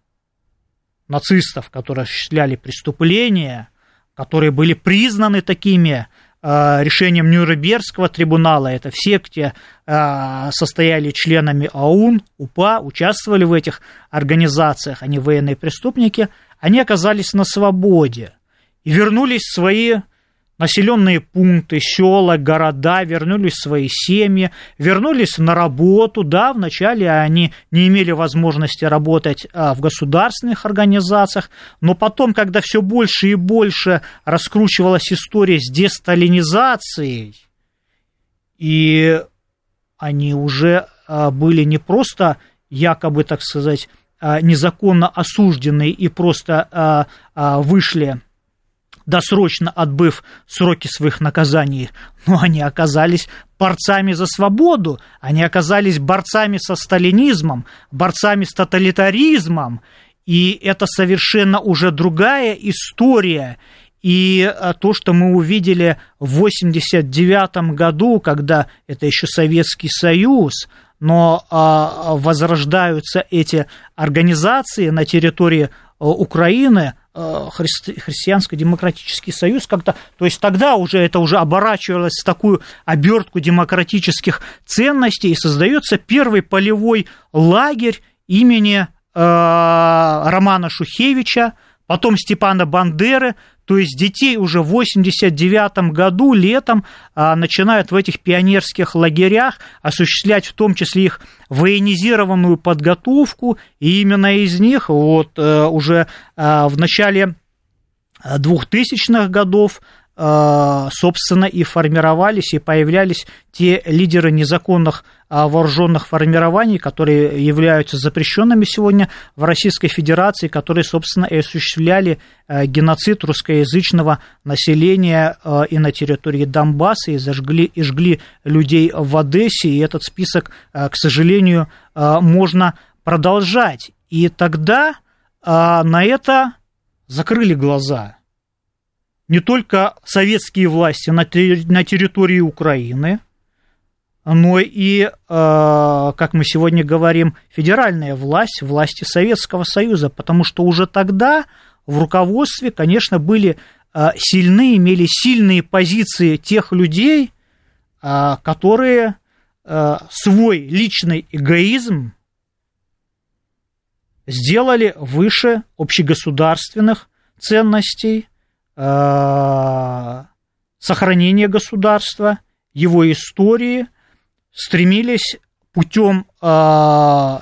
нацистов, которые осуществляли преступления – которые были признаны такими э, решением Нюрнбергского трибунала, это все, кто э, состояли членами АУН, УПА, участвовали в этих организациях, они военные преступники, они оказались на свободе и вернулись в свои населенные пункты, села, города, вернулись в свои семьи, вернулись на работу. Да, вначале они не имели возможности работать а, в государственных организациях, но потом, когда все больше и больше раскручивалась история с десталинизацией, и они уже а, были не просто якобы, так сказать, а, незаконно осуждены и просто вышли досрочно отбыв сроки своих наказаний, но они оказались борцами за свободу, они оказались борцами со сталинизмом, борцами с тоталитаризмом, и это совершенно уже другая история. И а, то, что мы увидели в 1989 году, когда это еще Советский Союз, но а, возрождаются эти организации на территории а, Украины, Э, христи- христианско-демократический союз как-то, то есть тогда уже это уже оборачивалось в такую обертку демократических ценностей и создается первый полевой лагерь имени э, Романа Шухевича, потом Степана Бандеры, то есть детей уже в 89 году летом а, начинают в этих пионерских лагерях осуществлять в том числе их военизированную подготовку, и именно из них вот а, уже а, в начале 2000-х годов Э, собственно, и формировались, и появлялись те лидеры незаконных а, вооруженных формирований, которые являются запрещенными сегодня в Российской Федерации, которые, собственно, и осуществляли э, геноцид русскоязычного населения э, и на территории Донбасса, и зажгли, и жгли людей в Одессе, и этот список, к сожалению, можно продолжать. И тогда на это закрыли глаза – не только советские власти на, территории Украины, но и, э, как мы сегодня говорим, федеральная власть, власти Советского Союза, потому что уже тогда в руководстве, конечно, были э, сильны, имели сильные позиции тех людей, э, которые свой личный эгоизм сделали выше общегосударственных ценностей, сохранения государства, его истории, стремились путем э,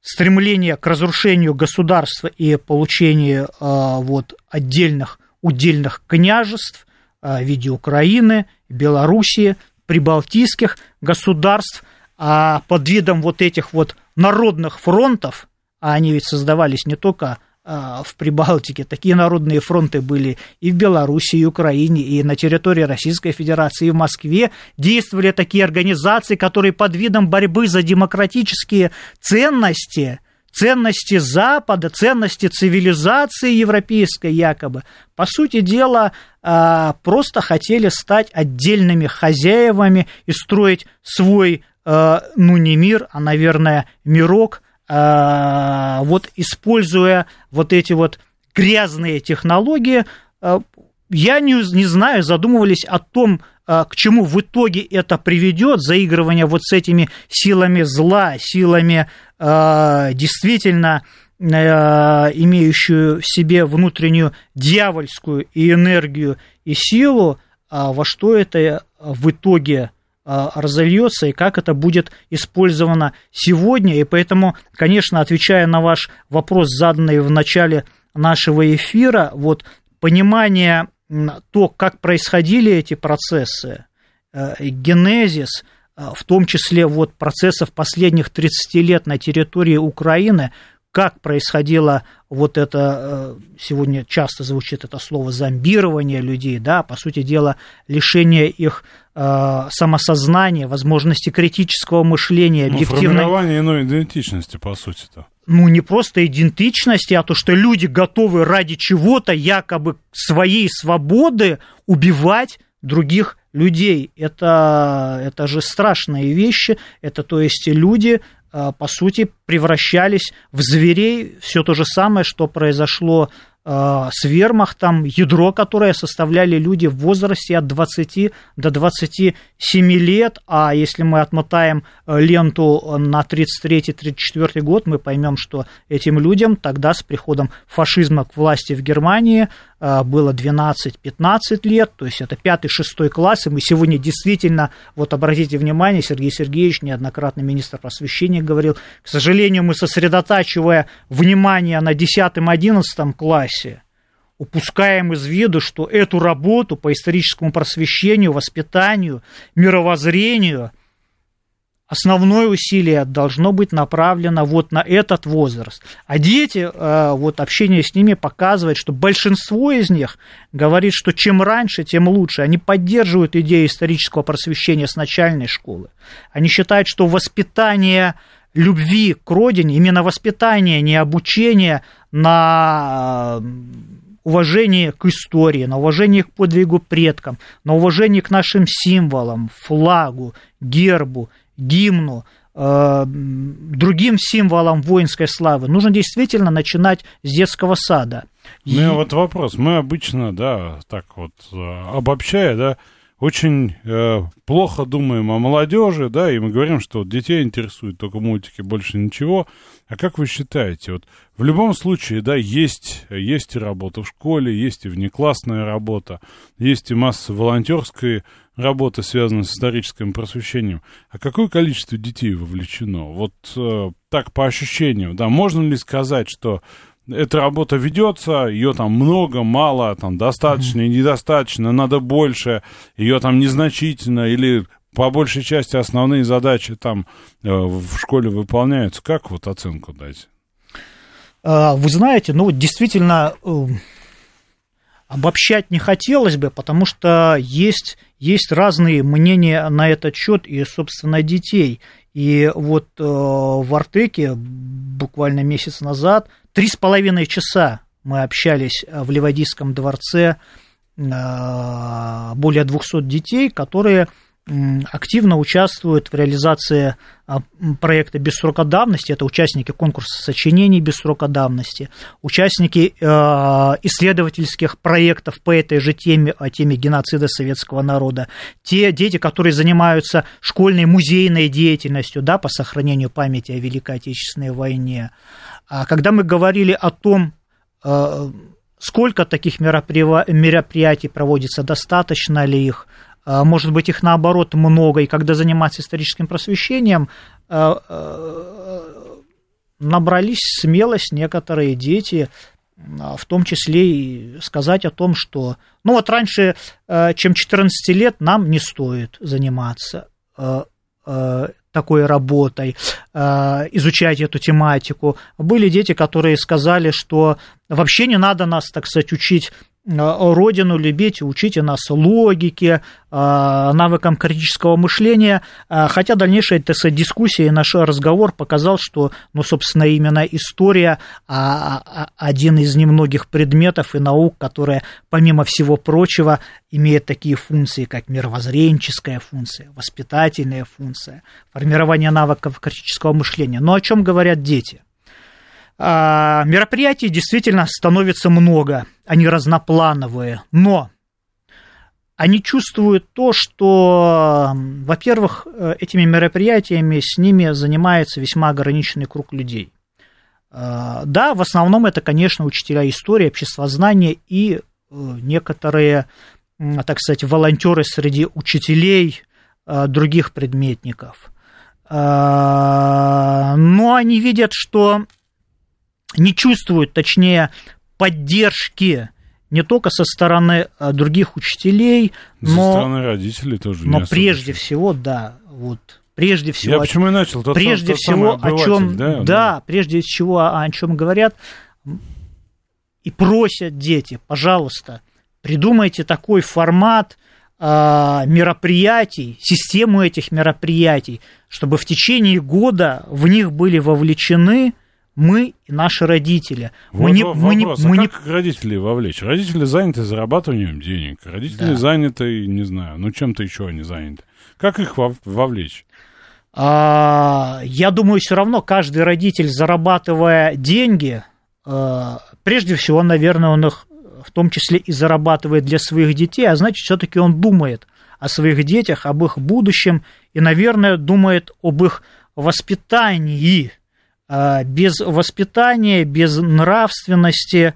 стремления к разрушению государства и получению э, вот, отдельных удельных княжеств в виде Украины, Белоруссии, прибалтийских государств, а под видом вот этих вот народных фронтов, а они ведь создавались не только в Прибалтике. Такие народные фронты были и в Беларуси, и Украине, и на территории Российской Федерации, и в Москве. Действовали такие организации, которые под видом борьбы за демократические ценности, ценности Запада, ценности цивилизации европейской якобы, по сути дела, а, просто хотели стать отдельными хозяевами и строить свой, а, ну не мир, а, наверное, мирок а, вот используя вот эти вот грязные технологии, а, я не, не знаю, задумывались о том, а, к чему в итоге это приведет, заигрывание вот с этими силами зла, силами действительно имеющую в себе внутреннюю дьявольскую и энергию и силу, во что это в итоге а, разольется и как это будет использовано сегодня. И поэтому, конечно, отвечая на ваш вопрос, заданный в начале нашего эфира, вот понимание то, как происходили эти процессы, э, генезис, э, в том числе вот процессов последних 30 лет на территории Украины, как происходило вот это, э, сегодня часто звучит это слово зомбирование людей, да, по сути дела, лишение их э, самосознания, возможности критического мышления, ну, объективной... формирование иной идентичности, по сути-то. Ну, не просто идентичности, а то, что люди готовы ради чего-то, якобы своей свободы, убивать других людей. Это, это же страшные вещи. Это, то есть, люди Э, по сути, превращались в зверей. Все то же самое, что произошло Э, с вермахтом, ядро, которое составляли люди в возрасте от 20 до 27 лет, а если мы отмотаем э, ленту на 33-34 год, мы поймем, что этим людям тогда с приходом фашизма к власти в Германии э, было 12-15 лет, то есть это 5-6 класс, и мы сегодня действительно, вот обратите внимание, Сергей Сергеевич, неоднократно министр просвещения говорил, к сожалению, мы сосредотачивая внимание на 10-11 классе, классе упускаем из виду, что эту работу по историческому просвещению, воспитанию, мировоззрению, основное усилие должно быть направлено вот на этот возраст. А дети, э, вот общение с ними показывает, что большинство из них говорит, что чем раньше, тем лучше. Они поддерживают идею исторического просвещения с начальной школы. Они считают, что воспитание любви к родине, именно воспитание, не обучение на э, уважение к истории, на уважение к подвигу предкам, на уважение к нашим символам, флагу, гербу, гимну, э, другим символам воинской славы. Нужно действительно начинать с детского сада. Ну, и... вот вопрос. Мы обычно, да, так вот, э, обобщая, да, очень э, плохо думаем о молодежи, да, и мы говорим, что детей интересуют только мультики, больше ничего. А как вы считаете, вот в любом случае, да, есть, есть и работа в школе, есть и внеклассная работа, есть и масса волонтерской работы, связанной с историческим просвещением. А какое количество детей вовлечено? Вот э, так по ощущениям, да, можно ли сказать, что эта работа ведется, ее там много, мало, там достаточно и недостаточно, надо больше, ее там незначительно или по большей части основные задачи там э, в школе выполняются. Как вот оценку дать? А, вы знаете, ну действительно э, обобщать не хотелось бы, потому что есть, есть разные мнения на этот счет и, собственно, детей. И вот э, в Артеке буквально месяц назад три с половиной часа мы общались в Ливадийском дворце, э, более 200 детей, которые активно участвуют в реализации а, проекта без срока давности. Это участники конкурса сочинений без срока давности, участники э, исследовательских проектов по этой же теме, о теме геноцида советского народа, те дети, которые занимаются школьной музейной деятельностью да, по сохранению памяти о Великой Отечественной войне. А когда мы говорили о том, э, сколько таких мероприятий проводится, достаточно ли их, может быть, их наоборот много, и когда заниматься историческим просвещением, а, а, набрались смелость некоторые дети, в том числе и сказать о том, что, ну вот раньше, чем 14 лет, нам не стоит заниматься такой работой, изучать эту тематику. Были дети, которые сказали, что вообще не надо нас, так сказать, учить родину любить, учите нас логике, э, навыкам критического мышления, э, хотя дальнейшая сказать, дискуссия и наш разговор показал, что, ну, собственно, именно история а, а, один из немногих предметов и наук, которые, помимо всего прочего, имеет такие функции, как мировоззренческая функция, воспитательная функция, формирование навыков критического мышления. Но о чем говорят дети? А, мероприятий действительно становится много, они разноплановые, но они чувствуют то, что, во-первых, э, этими мероприятиями с ними занимается весьма ограниченный круг людей. А, да, в основном это, конечно, учителя истории, обществознания и э, некоторые, так сказать, волонтеры среди учителей э, других предметников. Но они видят, что не чувствуют, точнее, поддержки не только со стороны а, других учителей, но... Со стороны родителей тоже. Но прежде всего, да, вот прежде всего. Я почему и начал? Тот прежде тот всего, о чем, да, да, да, прежде всего, о, о чем говорят и просят дети, пожалуйста, придумайте такой формат э, мероприятий, систему этих мероприятий, чтобы в течение года в них были вовлечены мы и наши родители. Вот мы не, вопрос, мы не, а мы как не... родители вовлечь? Родители заняты зарабатыванием денег, родители да. заняты, не знаю, ну чем-то еще они заняты. Как их вовлечь? А, я думаю, все равно каждый родитель, зарабатывая деньги, а, прежде всего, наверное, он их в том числе и зарабатывает для своих детей, а значит, все-таки он думает о своих детях, об их будущем и, наверное, думает об их воспитании а, без воспитания, без нравственности,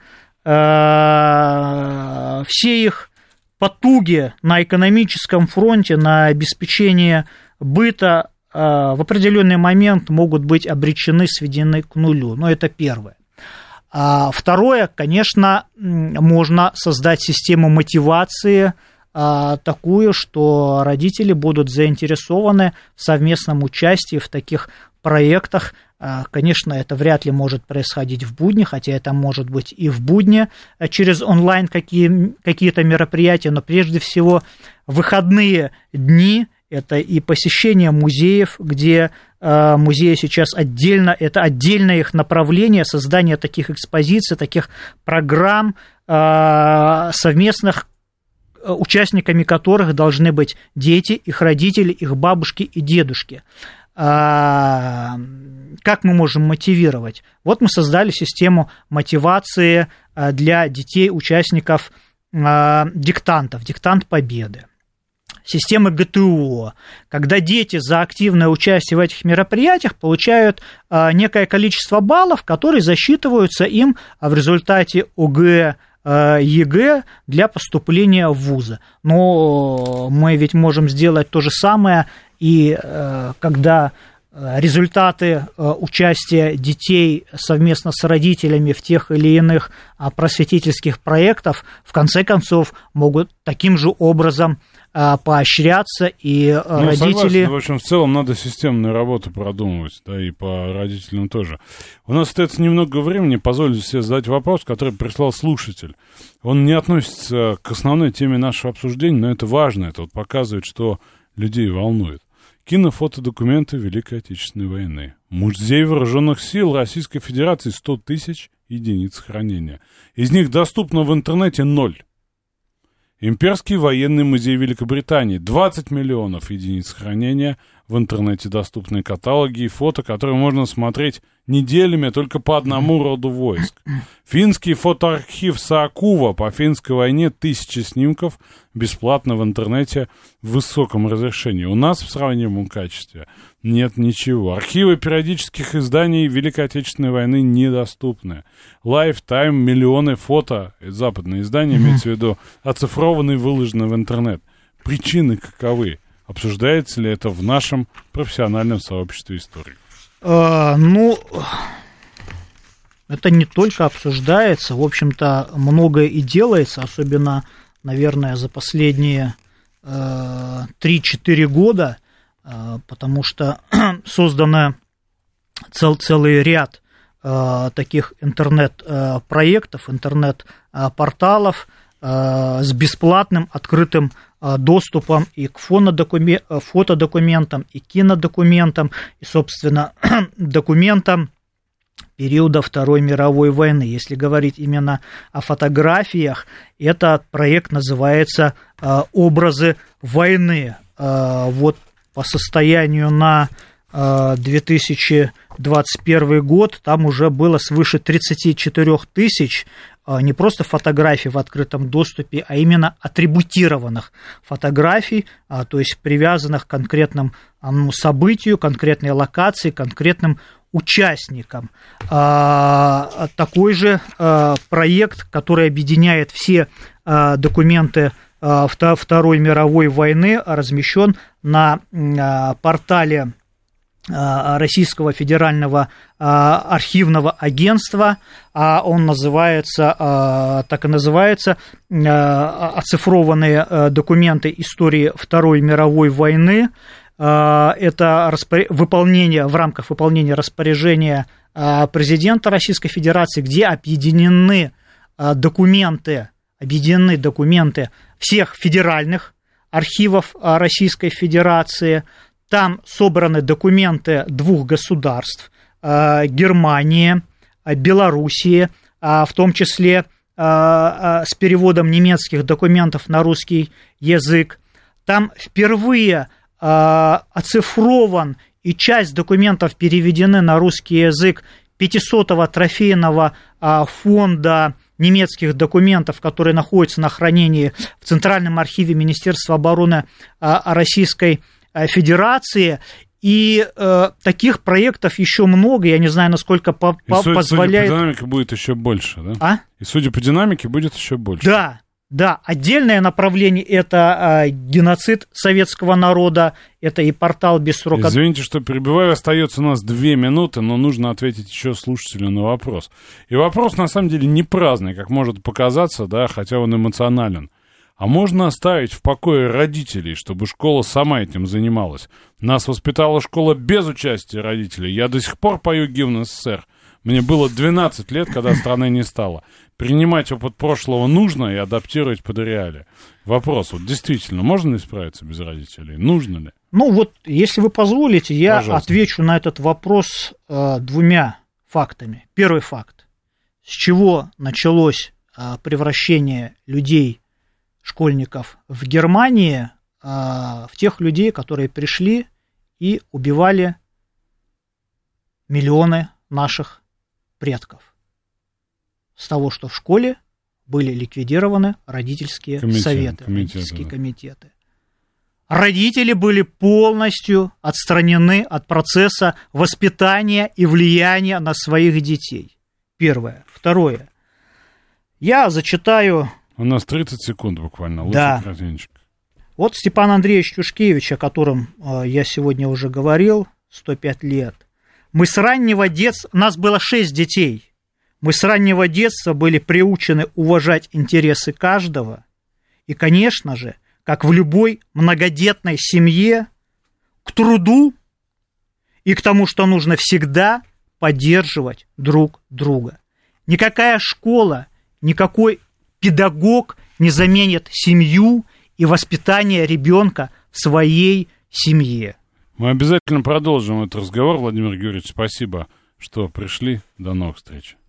а, все их потуги на экономическом фронте, на обеспечение быта а, в определенный момент могут быть обречены, сведены к нулю. Но это первое. А второе, конечно, можно создать систему мотивации такую, что родители будут заинтересованы в совместном участии в таких проектах, конечно, это вряд ли может происходить в будни, хотя это может быть и в будни а, через онлайн какие, какие-то мероприятия, но прежде всего выходные дни это и посещение музеев, где э, музеи сейчас отдельно, это отдельное их направление, создание таких экспозиций, таких программ совместных участниками которых должны быть дети, их родители, их бабушки и дедушки. А, как мы можем мотивировать? Вот мы создали систему мотивации а, для детей, участников а, диктантов, диктант победы. системы ГТО, когда дети за активное участие в этих мероприятиях получают некое количество баллов, которые засчитываются им в результате ОГЭ, ЕГЭ для поступления в вузы. Но мы ведь можем сделать то же самое и э, когда Э, результаты э, участия детей совместно с родителями в тех или иных а, просветительских проектах в конце концов могут таким же образом поощряться и ну, родители... Согласен. В общем, в целом надо системную работу продумывать, да, и по родителям тоже. У нас остается немного времени, позвольте себе задать вопрос, который прислал слушатель. Он не относится к основной теме нашего обсуждения, но это важно, это вот показывает, что людей волнует. Кинофотодокументы Великой Отечественной войны. Музей Вооруженных сил Российской Федерации 100 тысяч единиц хранения. Из них доступно в интернете ноль. Имперский военный музей Великобритании. 20 миллионов единиц хранения. В интернете доступны каталоги и фото, которые можно смотреть неделями только по одному роду войск. Финский фотоархив Саакува по финской войне тысячи снимков бесплатно в интернете в высоком разрешении. У нас в сравнимом качестве нет ничего. Архивы периодических изданий Великой Отечественной войны недоступны. Lifetime, миллионы фото, западные издания, имеется в виду, оцифрованы и выложены в интернет. Причины каковы? Обсуждается ли это в нашем профессиональном сообществе истории? А, ну, это не только обсуждается, в общем-то, многое и делается, особенно, наверное, за последние э, 3-4 года, э, потому что создано цел, целый ряд э, таких интернет-проектов, интернет-порталов э, с бесплатным открытым доступом и к э, фотодокументам, и кинодокументам, и, собственно, документам периода Второй мировой войны. Если говорить именно о фотографиях, этот проект называется а, «Образы войны». А, вот по состоянию на 2021 год там уже было свыше 34 тысяч а, не просто фотографий в открытом доступе, а именно атрибутированных фотографий, а, то есть привязанных к конкретному событию, конкретной локации, конкретным участникам. А, такой же проект, который объединяет все документы Второй мировой войны, размещен на портале а, Российского федерального а, архивного агентства. А он называется, так и называется, оцифрованные документы истории Второй мировой войны. Это выполнение, в рамках выполнения распоряжения президента Российской Федерации, где объединены документы, объединены документы всех федеральных архивов Российской Федерации – там собраны документы двух государств, э, Германии, э, Белоруссии, э, в том числе с переводом немецких документов на русский язык. Там впервые оцифрован и часть документов переведены на русский язык 500-го трофейного фонда немецких документов, которые находятся на хранении в Центральном архиве Министерства обороны Российской Федерации федерации, и э, таких проектов еще много, я не знаю, насколько по, и по, позволяет... Судя по динамике будет еще больше, да? А? И судя по динамике будет еще больше. Да, да, отдельное направление это э, геноцид советского народа, это и портал без срока. Извините, что перебиваю, остается у нас две минуты, но нужно ответить еще слушателю на вопрос. И вопрос на самом деле не праздный, как может показаться, да, хотя он эмоционален. А можно оставить в покое родителей, чтобы школа сама этим занималась? Нас воспитала школа без участия родителей. Я до сих пор пою гимн СССР. Мне было 12 лет, когда страны не стало. Принимать опыт прошлого нужно и адаптировать под реалии. Вопрос, вот действительно, можно ли справиться без родителей? Нужно ли? Ну вот, если вы позволите, я Пожалуйста. отвечу на этот вопрос э, двумя фактами. Первый факт. С чего началось э, превращение людей школьников в Германии а, в тех людей, которые пришли и убивали миллионы наших предков. С того, что в школе были ликвидированы родительские комитеты, советы, комитеты, родительские да. комитеты. родители были полностью отстранены от процесса воспитания и влияния на своих детей. Первое. Второе. Я зачитаю... У нас 30 секунд буквально. Да. коротенько. Вот Степан Андреевич Тюшкевич, о котором э, я сегодня уже говорил, 105 лет. Мы с раннего детства... Нас было 6 детей. Мы с раннего детства были приучены уважать интересы каждого. И, конечно же, как в любой многодетной семье, к труду и к тому, что нужно всегда поддерживать друг друга. Никакая школа, никакой педагог не заменит семью и воспитание ребенка в своей семье. Мы обязательно продолжим этот разговор. Владимир Георгиевич, спасибо, что пришли. До новых встреч.